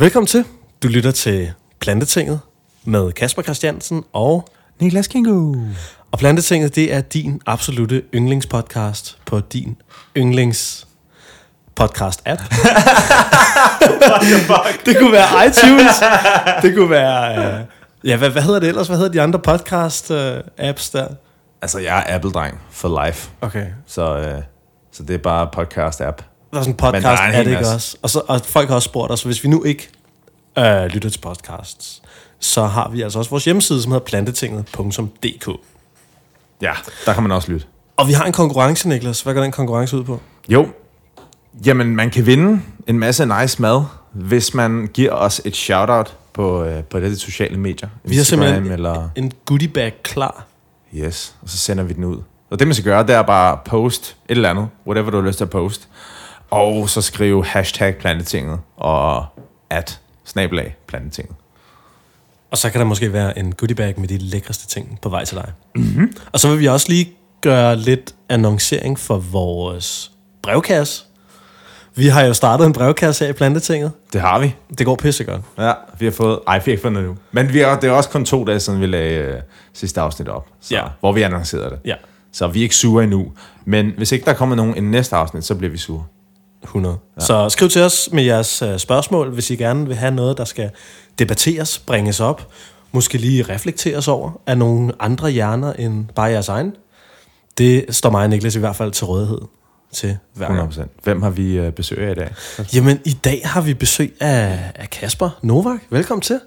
Velkommen til. Du lytter til Plantetinget med Kasper Christiansen og... Niklas Kingo. Og Plantetinget, det er din absolute yndlingspodcast på din yndlings podcast-app. det kunne være iTunes. Det kunne være... Uh, ja, hvad, hvad hedder det ellers? Hvad hedder de andre podcast-apps der? Altså, jeg er Apple-dreng for life. Okay. Så, øh, så det er bare podcast-app. Der er sådan en Men der er podcast, en er det ikke masse. også? Og, så, og folk har også spurgt os, hvis vi nu ikke øh, lytter til podcasts, så har vi altså også vores hjemmeside, som hedder plantetinget.dk. Ja, der kan man også lytte. Og vi har en konkurrence, Niklas. Hvad går den konkurrence ud på? Jo. Jamen, man kan vinde en masse nice mad, hvis man giver os et shout-out på, øh, på det sociale medier. Vi har simpelthen eller... en goodie bag klar. Yes, og så sender vi den ud. Og det, man skal gøre, det er bare post et eller andet, whatever du har lyst til at post. Og så skrive hashtag plantetinget og at snabelag plantetinget. Og så kan der måske være en goodie bag med de lækreste ting på vej til dig. Mm-hmm. Og så vil vi også lige gøre lidt annoncering for vores brevkasse. Vi har jo startet en brevkasse her i Plantetinget. Det har vi. Det går pissegodt. Ja, vi har fået... Ej, vi har ikke fundet det nu. Men vi har, det er også kun to dage siden, vi lagde øh, sidste afsnit op. Så, Ja. Hvor vi annoncerede det. Ja, Så vi er ikke sure endnu. Men hvis ikke der kommer nogen i næste afsnit, så bliver vi sure. 100. Ja. Så skriv til os med jeres uh, spørgsmål, hvis I gerne vil have noget, der skal debatteres, bringes op, måske lige reflekteres over af nogle andre hjerner end bare jeres egen. Det står mig og Niklas i hvert fald til rådighed til hver gang. 100%. Hvem har vi øh, besøg af i dag? Jamen, i dag har vi besøg af, af Kasper Novak. Velkommen til.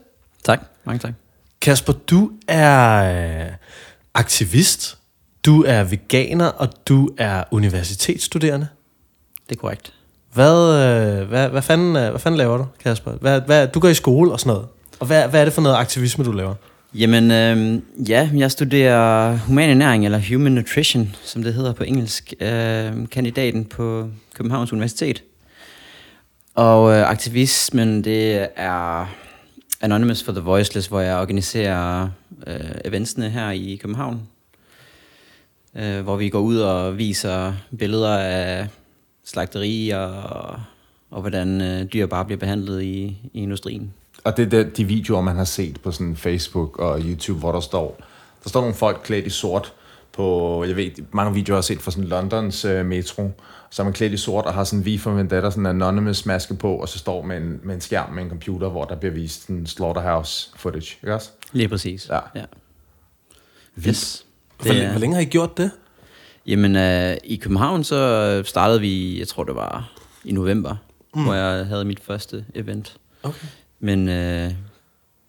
Tak, mange tak. Kasper, du er øh, aktivist, du er veganer, og du er universitetsstuderende. Det er korrekt. Hvad, øh, hvad, hvad, fanden, øh, hvad fanden laver du, Kasper? Hvad, hvad, du går i skole og sådan noget. Og hvad, hvad er det for noget aktivisme, du laver? Jamen, øh, ja, jeg studerer human ernæring, eller human nutrition, som det hedder på engelsk. Øh, kandidaten på Københavns Universitet. Og øh, aktivismen, det er Anonymous for the Voiceless, hvor jeg organiserer øh, eventsene her i København. Øh, hvor vi går ud og viser billeder af slagterier og, og hvordan øh, dyr bare bliver behandlet i, i industrien. Og det er de- de videoer, man har set på sådan Facebook og YouTube, hvor der står, der står nogle folk klædt i sort på, jeg ved, mange videoer jeg har set fra sådan Londons øh, metro, så er man klædt i sort og har sådan V for Vendetta, sådan en anonymous maske på, og så står med en, med en skærm med en computer, hvor der bliver vist sådan slaughterhouse footage, ikke også? Lige præcis. Ja. ja. Vildt. Yes. Hvor, hvor længe har I gjort det? Jamen, øh, i København så startede vi, jeg tror det var i november, mm. hvor jeg havde mit første event. Okay. Men øh,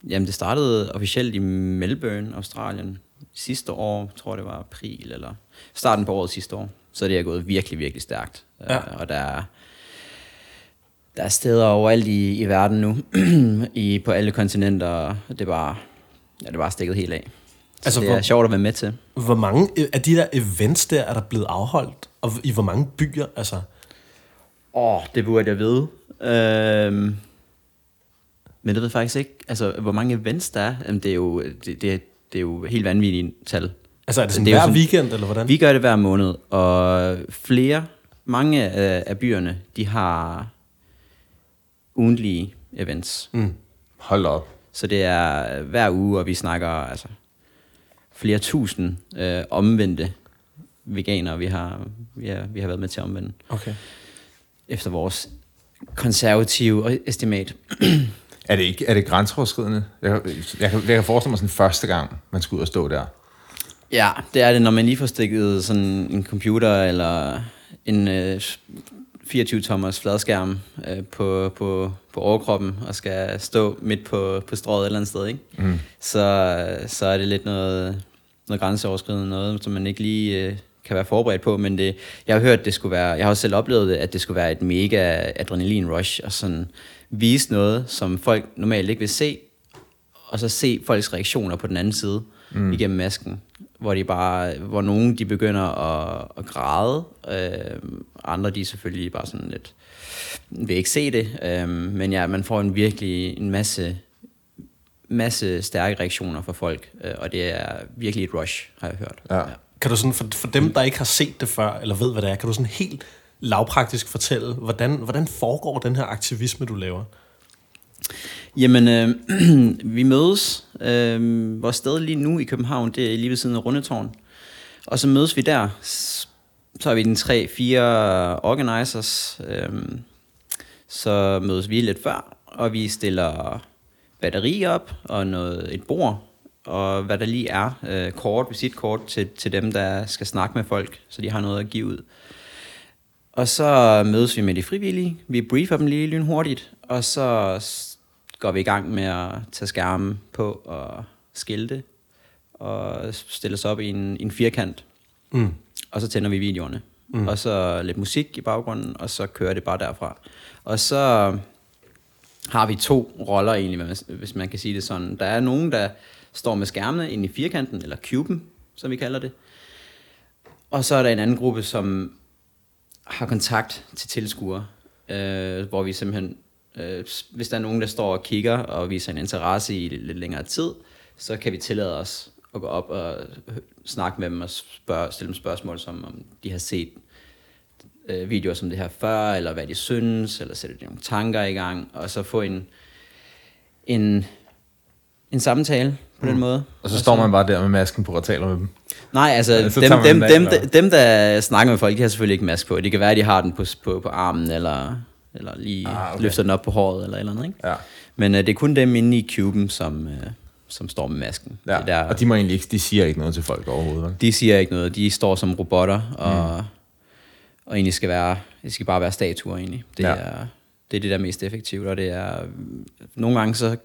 jamen, det startede officielt i Melbourne, Australien. Sidste år, tror det var april, eller starten på året sidste år. Så det er gået virkelig, virkelig stærkt. Ja. Øh, og der er, der er steder overalt i, i verden nu, i, på alle kontinenter. og Det er bare, ja, det er bare stikket helt af. Så Altså, altså, det er hvor- sjovt at være med til. Hvor mange af de der events der er der blevet afholdt? Og i hvor mange byer? Altså, Åh, oh, det burde jeg vide. Øhm, men det ved faktisk ikke. Altså, hvor mange events der er, Jamen, det, er jo, det, det, er- det er jo helt vanvittige tal. altså er det sådan Det er jo hver sådan- weekend, eller hvordan? Vi gør det hver måned, og flere, mange af, af byerne, de har ugentlige events. Mm. Hold op. Så det er hver uge, og vi snakker altså flere tusind øh, omvendte veganere, vi har, vi, har, vi har været med til at omvende. Okay. Efter vores konservative estimat. Er det ikke er det grænseoverskridende? Jeg, jeg, kan, jeg kan forestille mig sådan første gang, man skal ud og stå der. Ja, det er det, når man lige får stikket sådan en computer eller en øh, 24-tommers fladskærm øh, på, på, på overkroppen og skal stå midt på, på strået et eller andet sted, ikke? Mm. Så, så er det lidt noget, noget grænseoverskridende, noget, som man ikke lige øh, kan være forberedt på, men det, jeg har hørt, det skulle være, jeg har også selv oplevet det, at det skulle være et mega adrenalin rush, og sådan vise noget, som folk normalt ikke vil se, og så se folks reaktioner på den anden side mm. igennem masken, hvor de bare, hvor nogen de begynder at, at græde, øh, andre de er selvfølgelig bare sådan lidt, vil ikke se det, øh, men ja, man får en virkelig en masse, masse stærke reaktioner fra folk, øh, og det er virkelig et rush, har jeg hørt. Ja. Kan du sådan, for, for dem, der ikke har set det før, eller ved, hvad det er, kan du sådan helt lavpraktisk fortælle, hvordan, hvordan foregår den her aktivisme, du laver? Jamen, øh, vi mødes. Øh, vores sted lige nu i København, det er lige ved siden af Rundetårn. Og så mødes vi der. Så er vi den tre, fire organizers. Øh, så mødes vi lidt før, og vi stiller batteri op og noget, et bord, og hvad der lige er, øh, kort, visitkort til, til dem, der skal snakke med folk, så de har noget at give ud. Og så mødes vi med de frivillige, vi briefer dem lige lynhurtigt, og så går vi i gang med at tage skærmen på og skilte, og stille os op i en, en firkant, Mm. og så tænder vi videoerne. Mm. Og så lidt musik i baggrunden, og så kører det bare derfra. Og så har vi to roller egentlig, hvis- hvis man kan sige det sådan. Der er nogen, der står med skærmene inde i firkanten, eller cuben, som vi kalder det. Og så er der en anden gruppe, som har kontakt til tilskuere, øh, hvor vi simpelthen, øh, hvis der er nogen, der står og kigger og viser en interesse i lidt længere tid, så kan vi tillade os at gå op og snakke med dem og spørge, stille dem spørgsmål, som om de har set øh, videoer som det her før, eller hvad de synes, eller sætte nogle tanker i gang, og så få en, en, en samtale på den måde. Og så står man bare der med masken på og taler med dem. Nej, altså, Ja, så dem, dem, af, dem, eller? dem, der snakker med folk, de har selvfølgelig ikke mask på. Det kan være, at de har den på, på, på armen, eller, eller lige Ah, okay. løfter den op på håret, eller eller andet. Ikke? Ja. Men uh, det er kun dem inde i cuben, som, uh, som står med masken. ja. Det der, Og de, må egentlig ikke, de siger ikke noget til folk overhovedet, vel? de siger ikke noget. De står som robotter, og, mm. Og egentlig skal være, det skal bare være statuer egentlig. Det, Ja. er, det er det, der er mest effektivt, og det er, nogle gange så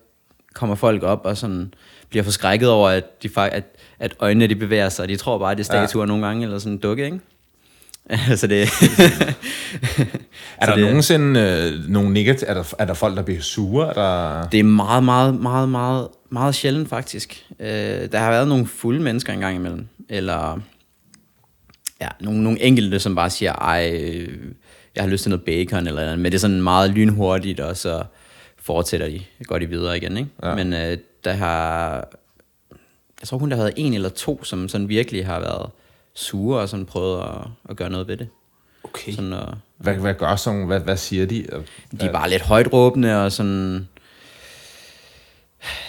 kommer folk op og sådan bliver forskrækket over, at, de, at, at øjnene de bevæger sig, og de tror bare, at det er statuer ja. nogle gange, eller sådan en dukke, ikke? så det... Er der det- nogensinde øh, nogle negative... Er der, er der folk, der bliver sure? Er der... Det er meget, meget, meget, meget, meget sjældent faktisk. Øh, der har været nogle fulde mennesker engang imellem, eller ja, nogle, nogle enkelte, som bare siger, ej, øh, jeg har lyst til noget bacon, eller andet, men det er sådan meget lynhurtigt, og så fortsætter de, går de videre igen, ikke? Ja. Men øh, der har, jeg tror kun, der har været en eller to, som sådan virkelig har været sure, og sådan prøvet at, at gøre noget ved det. Okay. Sådan at, Hvad, hvad gør sådan hvad, hvad siger de? de er bare lidt højt råbende og sådan...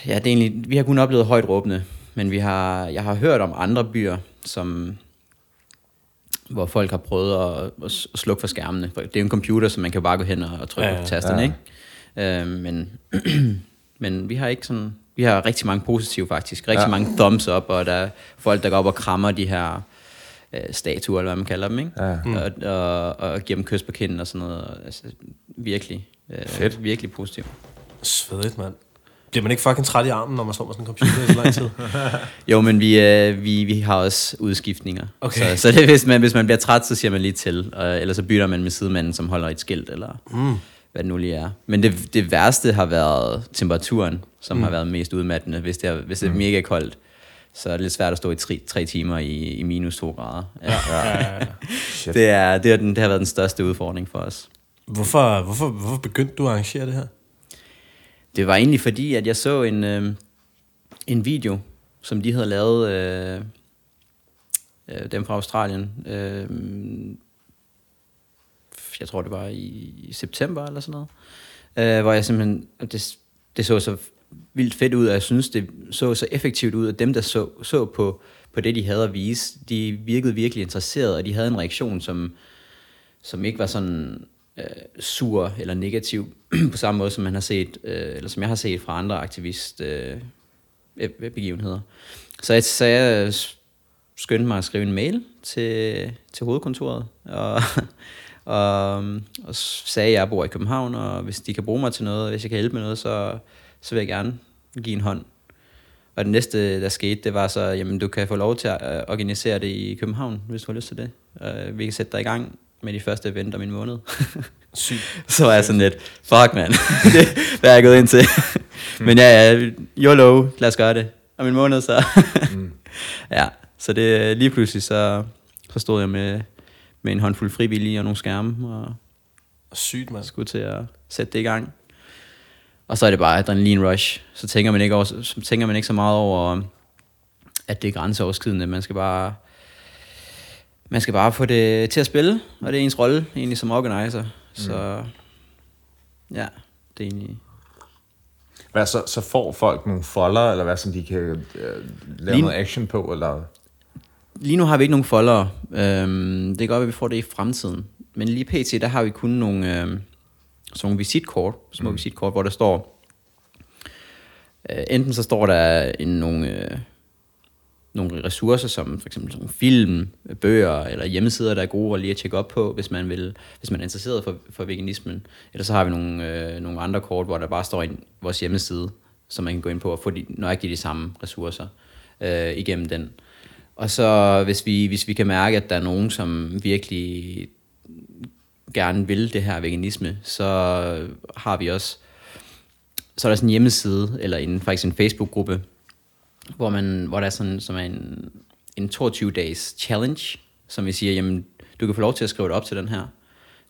Ja, det er egentlig, vi har kun oplevet højt råbende, men vi har, jeg har hørt om andre byer, som, hvor folk har prøvet at, at slukke for skærmene. Det er jo en computer, så man kan bare gå hen og, og trykke Ja, på tasterne, Ja. ikke? Øh, men, men vi har ikke sådan... Vi har rigtig mange positive faktisk. Rigtig Ja. mange thumbs up, og der er folk, der går op og krammer de her øh, statuer, eller hvad man kalder dem, ikke? Ja. Mm. Og, og, og giver dem kys på kinden og sådan noget. Altså, virkelig, øh, Fedt. virkelig positivt. Svedigt, mand. Bliver man ikke fucking træt i armen, når man står med sådan en computer i så lang tid? Jo, men vi, øh, vi, vi har også udskiftninger. Okay. Så, så det, hvis, man, hvis man bliver træt, så siger man lige til. Og, eller så bytter man med sidemanden, som holder et skilt, eller mm. hvad det nu lige er. Men det, det værste har været temperaturen, som mm. har været mest udmattende. Hvis det er, hvis det er mega koldt, så er det lidt svært at stå i tre, tre timer i, i minus to grader. Ja. ja. Shit. Det, er, det, er den, det har været den største udfordring for os. Hvorfor, hvorfor, hvorfor begyndte du at arrangere det her? Det var egentlig fordi, at jeg så en, øh, en video, som de havde lavet, øh, øh, dem fra Australien. Øh, jeg tror, det var i, i september eller sådan noget. Øh, hvor jeg simpelthen, det, det så så vildt fedt ud, og jeg synes, det så så effektivt ud, at dem, der så, så på, på det, de havde at vise, de virkede virkelig interesserede, og de havde en reaktion, som, som ikke var sådan øh, sur eller negativ på samme måde, som man har set, øh, eller som jeg har set fra andre aktivist øh, øh begivenheder. Så jeg, så jeg skyndte mig at skrive en mail til, til hovedkontoret, og, og, og sagde, at jeg bor i København, og hvis de kan bruge mig til noget, hvis jeg kan hjælpe med noget, så, så vil jeg gerne give en hånd. Og det næste, der skete, det var så, jamen du kan få lov til at øh, organisere det i København, hvis du har lyst til det. Vi kan sætte dig i gang med de første event om en måned. Sygt. så var jeg sådan lidt, fuck man, det hvad er jeg gået ind til. Men ja, ja, YOLO, lad os gøre det. Om en måned så. ja, så det lige pludselig så, så stod jeg med, med en håndfuld frivillige og nogle skærme, og Sygt, mand. skulle til at sætte det i gang. Og så er det bare adrenalin rush. Så tænker man ikke, over, så tænker man ikke så meget over, at det er grænseoverskridende. Man skal bare, man skal bare få det til at spille, og det er ens rolle egentlig som organizer. Så ja, det er egentlig... Hvad, så, så får folk nogle folder, eller hvad, som de kan øh, lave Lige- noget action på, eller... Lige nu har vi ikke nogen foldere. Øhm, det kan godt at vi får det i fremtiden. Men lige pt, der har vi kun nogle, øhm, sådan nogle visitkort, små mm. visitkort, hvor der står, øh, enten så står der en, nogle, øh, nogle ressourcer, som for eksempel sådan nogle film, bøger eller hjemmesider, der er gode at lige at tjekke op på, hvis man, vil, hvis man er interesseret for, for veganismen. Eller så har vi nogle, øh, nogle andre kort, hvor der bare står en, vores hjemmeside, som man kan gå ind på og få de, nøjagtigt de samme ressourcer øh, igennem den. Og så hvis vi, hvis vi kan mærke, at der er nogen, som virkelig gerne vil det her veganisme, så har vi også, så er der sådan en hjemmeside, eller en, faktisk en Facebook-gruppe, hvor, man, hvor der er sådan, som er en, en 22-dages challenge, som vi siger, jamen, du kan få lov til at skrive det op til den her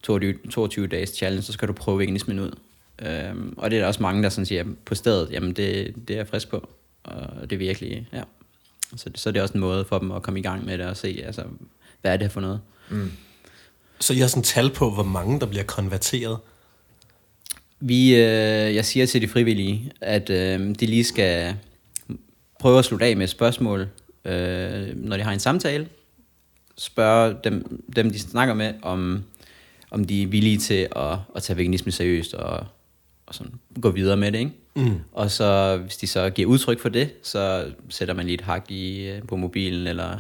22-dages challenge, så skal du prøve veganismen ud. Øhm, og det er der også mange, der sådan siger på stedet, jamen det, det er jeg frisk på, og det er virkelig, ja. Så, så er det også en måde for dem at komme i gang med det og se, altså, hvad er det her for noget? Så I har sådan tal på, hvor mange der bliver konverteret. Vi, øh, jeg siger til de frivillige, at øh, de lige skal prøve at slutte af med et spørgsmål, øh, når de har en samtale. Spørge dem, dem de snakker med, om, om de er villige til at, at tage veganisme seriøst og, og sådan gå videre med det. Ikke? Mm. Og så hvis de så giver udtryk for det, så sætter man lige et hak i, øh, på mobilen eller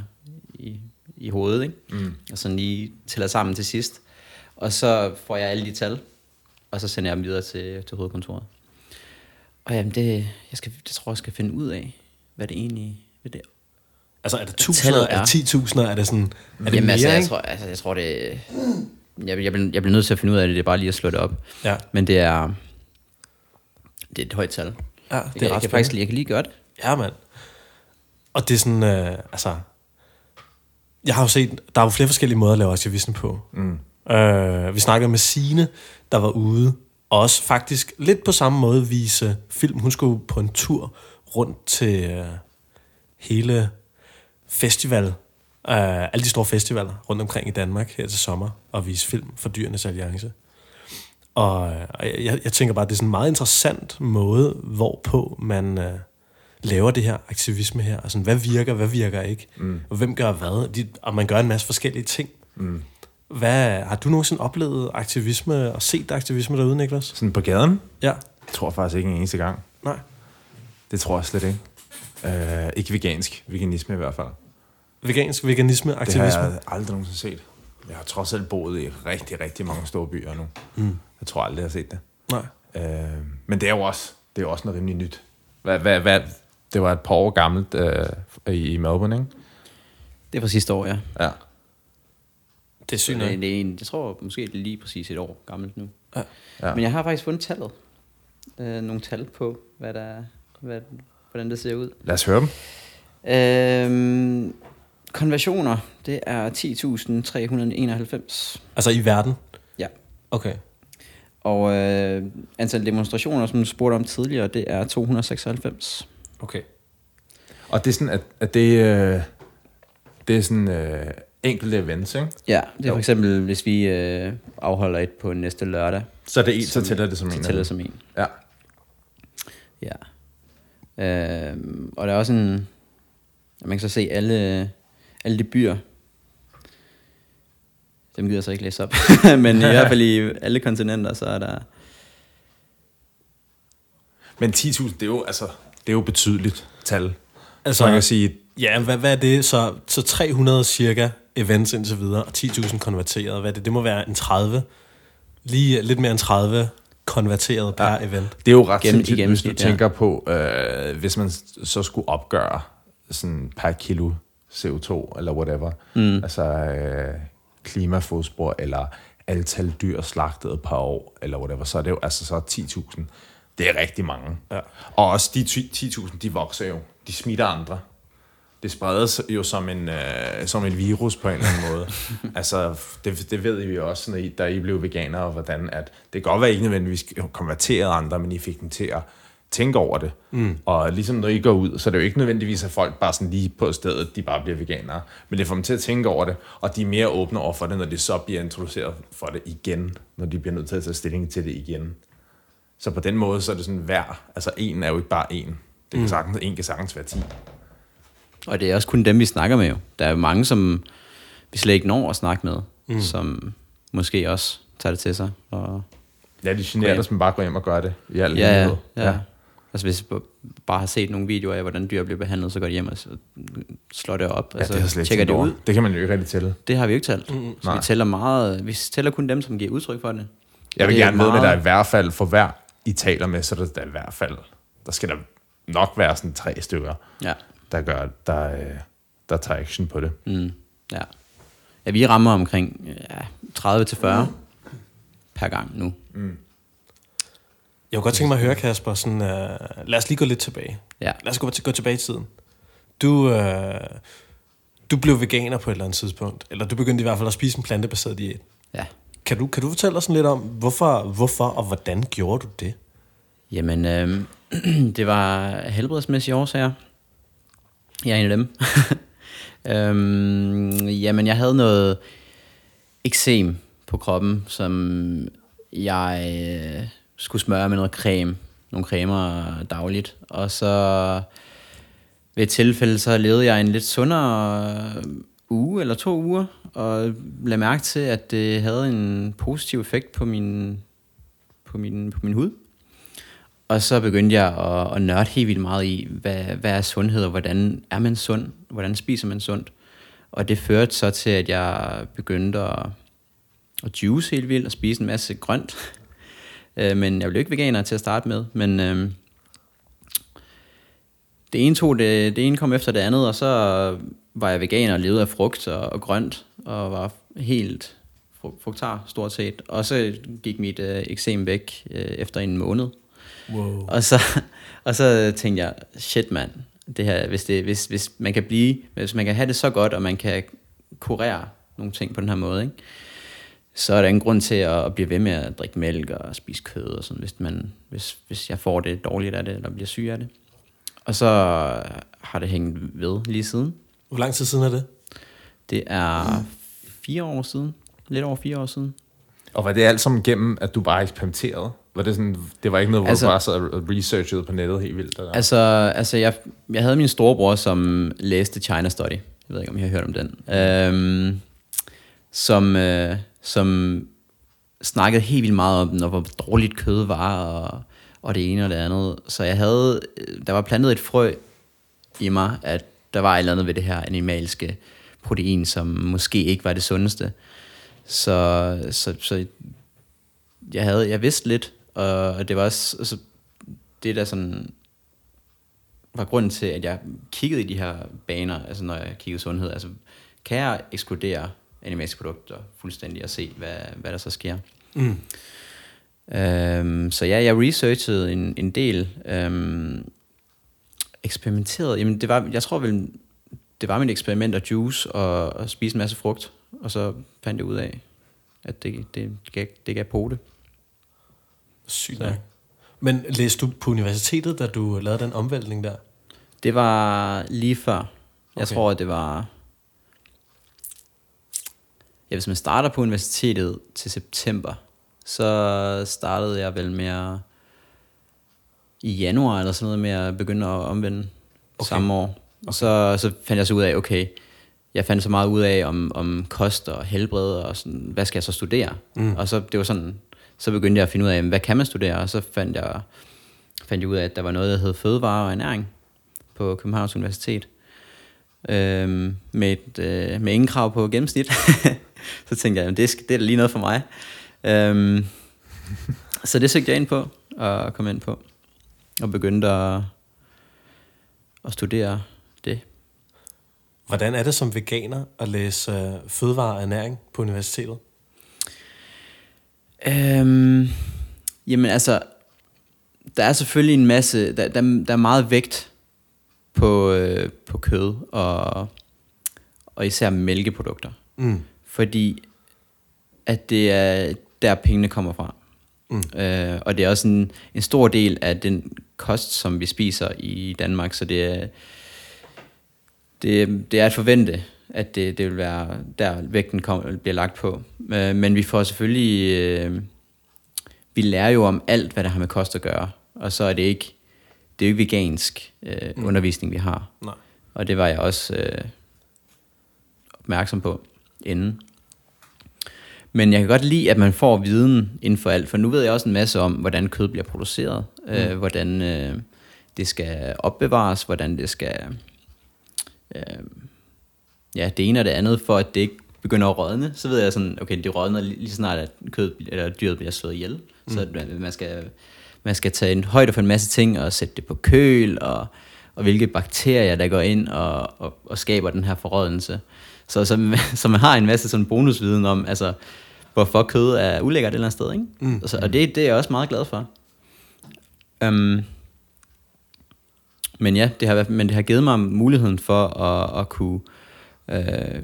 i, i hovedet. Ikke? Mm. Og sådan lige tæller sammen til sidst. Og så får jeg alle de tal, og så sender jeg dem videre til, til hovedkontoret. Og jamen, det, jeg skal, det tror jeg, jeg skal finde ud af, hvad det egentlig hvad det Altså er det tusinder, er er- det 10.000, er det sådan, er det Jamen, mere, altså, jeg, ikke? tror, altså, jeg tror, det... Jeg, jeg, bliver, jeg bliver nødt til at finde ud af det, det er bare lige at slå det op. Ja. Men det er... Det er et højt tal. Ja, Det er jeg, jeg, ret kan faktisk lige, jeg kan lige gøre det. Ja, mand. Og det er sådan, øh, altså... Jeg har jo set, der er jo flere forskellige måder at lave aktivisme på. Mm. Øh, vi snakkede med Sine, der var ude, og også faktisk lidt på samme måde vise film. Hun skulle på en tur rundt til øh, hele festival, øh, alle de store festivaler rundt omkring i Danmark her til sommer, og vise film for Dyrenes Alliance. Og øh, og jeg, jeg tænker bare, det er sådan en meget interessant måde, hvorpå man øh, laver det her aktivisme her. Altså, hvad virker, hvad virker ikke? Mm. Og hvem gør hvad? De, og man gør en masse forskellige ting. Mm. Hvad, har du nogensinde oplevet aktivisme og set aktivisme derude, Niklas? Sådan på gaden? Ja. Jeg tror faktisk ikke en eneste gang. Nej. Det tror jeg slet ikke. Øh, ikke vegansk. Veganisme i hvert fald. Vegansk veganisme, Det aktivisme. har jeg aldrig nogensinde set. Jeg har trods alt boet i rigtig, rigtig mange store byer nu. Mm. Jeg tror aldrig, jeg har set det. Nej. Øh, men det er jo også, det er jo også noget rimelig nyt. Hvad, hvad, hvad, det var et par år gammelt øh, i, i Melbourne, ikke? Det er fra sidste år, ja. Ja. Det er sygt det, det er en, jeg tror måske, det er lige præcis et år gammelt nu. Ja. Ja. Men jeg har faktisk fundet tallet. Øh, nogle tal på, hvad der, hvad, hvordan det ser ud. Lad os høre dem. Øhm, konversioner, det er 10.391. Altså i verden? Ja. Okay. Og øh, antal demonstrationer, som du spurgte om tidligere, det er 296. Okay. Og det er sådan, at, at det, øh, det er sådan øh, enkelte events, ikke? Ja, det er Jo. for eksempel, hvis vi øh, afholder et på næste lørdag, Så det er en, så tæller det som så en. tæller af det som en. Ja. Ja. Øhm, og der er også en... Man kan så se alle, alle de byer. Dem gider jeg så ikke læse op. Men i hvert fald i alle kontinenter, så er der... Men 10.000, det er jo, altså, det er jo betydeligt tal. Altså- Altså, man kan sige, Ja, hvad, hvad er det? Så, så 300 cirka events indtil videre, og 10.000 konverteret. Hvad er det? Det må være en 30. Lige lidt mere end 30 konverteret per Ja. event. det er jo ret Gennem- sindssygt, hvis du ja. tænker på, øh, hvis man så skulle opgøre sådan per kilo CO2 eller whatever, mm. altså øh, klimafodspor eller antal dyr slagtet per år eller whatever, så er det jo altså så 10.000. Det er rigtig mange. Ja. Og også de 10.000, de vokser jo. De smitter andre. Det spredes jo som en, øh, som en virus på en eller anden måde. altså, det, det ved I jo også, når I, da I blev veganere, hvordan at det kan godt være, at I ikke nødvendigvis konverterede andre, men I fik dem til at tænke over det. Mm. Og ligesom når I går ud, så er det jo ikke nødvendigvis, at folk bare sådan lige på stedet, de bare bliver veganere. Men det får dem til at tænke over det, og de er mere åbne over for det, når de så bliver introduceret for det igen, når de bliver nødt til at tage stilling til det igen. Så på den måde, så er det sådan hver, altså en er jo ikke bare en. Det kan sagtens, en kan sagtens være 10. Og det er også kun dem, vi snakker med jo. Der er jo mange, som vi slet ikke når at snakke med, mm. som måske også tager det til sig. Og, Ja, de generer dig, som bare går hjem og gør det i al ja, ja, hemmelighed. ja. Altså hvis bare har set nogle videoer af, hvordan dyr bliver behandlet, så går de hjem og så slår det op. Ja, altså, det har slet tjekker det over. ud. Det kan man jo ikke rigtig tælle. Det har vi jo ikke talt. Mm, Så vi tæller meget. Vi tæller kun dem, som giver udtryk for det. Jeg vil det er gerne vide, at der er i hvert fald for hver I taler med, så er der, der i hvert fald, der skal der nok være sådan tre stykker, Ja. Der gør, der, øh, der tager action på det. Mm, ja. ja, vi rammer omkring ja, 30-40 per gang nu. Jeg kunne godt tænke mig at høre, Kasper, sådan, uh, lad os lige gå lidt tilbage. Ja. Lad os gå, gå tilbage i tiden. Du, uh, du blev veganer på et eller andet tidspunkt, eller du begyndte i hvert fald at spise en plantebaseret diæt. Ja. Kan du, kan du fortælle os sådan lidt om, hvorfor, hvorfor og hvordan gjorde du det? Jamen, øh, det var helbredsmæssige årsager. Jeg er en af dem. øhm, jamen, jeg havde noget eksem på kroppen, som jeg øh, skulle smøre med noget creme. Nogle cremer dagligt. Og så ved et tilfælde, så levede jeg en lidt sundere uge eller to uger, og lagde mærke til, at det havde en positiv effekt på min, på min, på min hud. Og så begyndte jeg at, at nørde helt vildt meget i, hvad, hvad er sundhed, og hvordan er man sund? Hvordan spiser man sundt? Og det førte så til, at jeg begyndte at, at juice helt vildt og spise en masse grønt. Øh, men jeg blev ikke veganer til at starte med. Men øh, det ene tog det, det ene kom efter det andet, og så var jeg veganer og levede af frugt og, og grønt, og var helt frugtar stort set. Og så gik mit øh, eksem væk øh, efter en måned. Wow. Og så, og så tænkte jeg, shit mand, det her, hvis, det, hvis, hvis man kan blive, hvis man kan have det så godt, og man kan kurere nogle ting på den her måde, ikke? så er der ingen grund til at, at blive ved med at drikke mælk og spise kød og sådan, hvis, man, hvis, hvis jeg får det dårligt af det, eller bliver syg af det. Og så har det hængt ved lige siden. Hvor lang tid siden er det? Det er fire år siden. Lidt over fire år siden. Og var det alt sammen gennem, at du bare eksperimenterede? Var det, sådan, det var ikke noget, hvor Altså- du bare sad og researchede på nettet helt vildt? Eller? Altså, altså jeg, jeg havde min storebror, som læste China Study. Jeg ved ikke, om I har hørt om den. Øhm, som, øh, som snakkede helt vildt meget om den, og hvor dårligt kød var, og, og det ene og det andet. Så jeg havde, øh, der var plantet et frø i mig, at der var et eller andet ved det her animalske protein, som måske ikke var det sundeste. Så, så, så jeg, havde, jeg vidste lidt, og det var også, altså, det der sådan var grunden til, at jeg kiggede i de her baner, altså når jeg kiggede sundhed, altså kan jeg ekskludere animalske produkter fuldstændig og se, hvad, hvad der så sker. Mm. Øhm, så ja, jeg researchede en, en del. Øhm, eksperimenterede, jamen det var, jeg tror vel, det var mit eksperiment at juice og, og spise en masse frugt, og så fandt jeg ud af, at det, det, gav, det gav det. Sygt nok. Men læste du på universitetet, da du lavede den omvæltning der? Det var lige før. Jeg Okay. okay. tror, at det var... Ja, hvis man starter på universitetet til september, så startede jeg vel med i januar eller sådan noget med at begynde at omvende Okay. okay. samme år. Og så, så fandt jeg så ud af, okay, jeg fandt så meget ud af om, om kost og helbred og sådan, hvad skal jeg så studere? Mm. Og så det var sådan, så begyndte jeg at finde ud af, hvad kan man studere? Og så fandt jeg, fandt jeg ud af, at der var noget, der hed fødevare og ernæring på Københavns Universitet. Øhm, med, et, øh, med ingen krav på gennemsnit. så tænkte jeg, at det, det er da lige noget for mig. Øhm, så det søgte jeg ind på, og kom ind på. Og begyndte at, at studere det. Hvordan er det som veganer at læse uh, fødevare og ernæring på universitetet? Øhm, jamen altså, der er selvfølgelig en masse, der, der, der er meget vægt på, øh, på kød og, og især mælkeprodukter. Mm. Fordi at det er der pengene kommer fra. Mm. Øh, og det er også en, en stor del af den kost, som vi spiser i Danmark, så det er, det, det er at forvente, at det, det vil være der vægten kom, bliver lagt på. Øh, men vi får selvfølgelig, øh, vi lærer jo om alt, hvad der har med kost at gøre, og så er det ikke, det er jo ikke vegansk øh, mm. undervisning, vi har. Nej. Og det var jeg også øh, opmærksom på inden. Men jeg kan godt lide, at man får viden inden for alt, for nu ved jeg også en masse om, hvordan kød bliver produceret, mm. øh, hvordan øh, det skal opbevares, hvordan det skal... Øh, ja, det ene og det andet, for at det ikke begynder at rådne, så ved jeg sådan, okay, det rådner lige snart, at kød, eller dyret bliver slået ihjel. Mm. Så man, man, skal, man skal tage en højde for en masse ting, og sætte det på køl, og, og hvilke bakterier, der går ind og, og, og skaber den her forrådnelse. Så, så, så man har en masse sådan bonusviden om, altså, hvorfor kød er ulækkert et eller andet sted. Ikke? Mm. Så, og det, det er jeg også meget glad for. Um, men ja, det har, men det har givet mig muligheden for at, at kunne øh,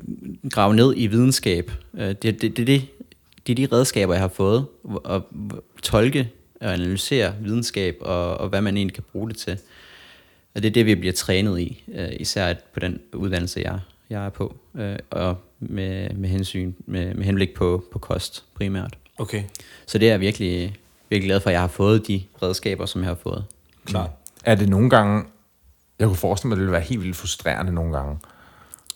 grave ned i videnskab. Øh, det, det, det, det, det er de redskaber, jeg har fået, at tolke og analysere videnskab, og, og hvad man egentlig kan bruge det til. Og det er det, vi bliver trænet i, øh, især på den uddannelse, jeg, jeg er på, øh, og med, med hensyn, med, med henblik på, på kost primært. Okay. Så det er jeg virkelig, virkelig glad for, at jeg har fået de redskaber, som jeg har fået. Klart. Er det nogle gange, jeg kunne forestille mig, at det ville være helt vildt frustrerende nogle gange,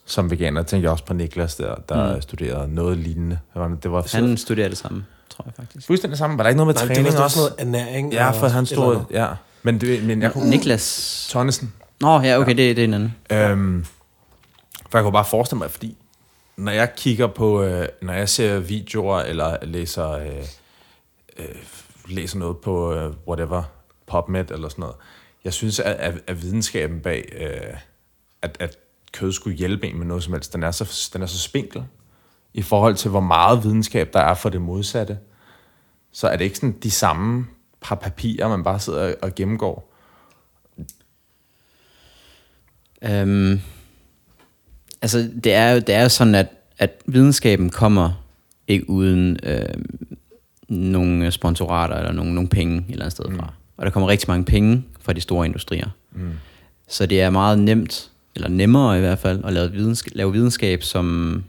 som veganer. Jeg tænker også på Niklas, der, der mm. studerede noget lignende. Det var han studerer det samme, tror jeg faktisk. Fuldstændig det samme. Var der ikke noget med Nej, træning det var også? noget ernæring. Ja, for han stod... Ja. Men, det, men jeg kunne... Niklas... Tonnesen. Nå, ja, okay, det, det er en anden. Øhm, for jeg kunne bare forestille mig, fordi når jeg kigger på, øh, når jeg ser videoer eller læser, øh, øh, læser noget på øh, whatever, PubMed eller sådan noget, jeg synes, at, at, at videnskaben bag, øh, at, at kød skulle hjælpe en med noget som helst, den er, så, den er så spinkel i forhold til, hvor meget videnskab der er for det modsatte. Så er det ikke sådan de samme par papirer, man bare sidder og gennemgår. Øhm, altså, det er jo det er jo sådan, at, at videnskaben kommer ikke uden øh, nogle sponsorater eller nogle, nogle penge et eller andet sted fra. Og der kommer rigtig mange penge fra de store industrier. Mm. Så det er meget nemt, eller nemmere i hvert fald, at lave videnskab, lave videnskab som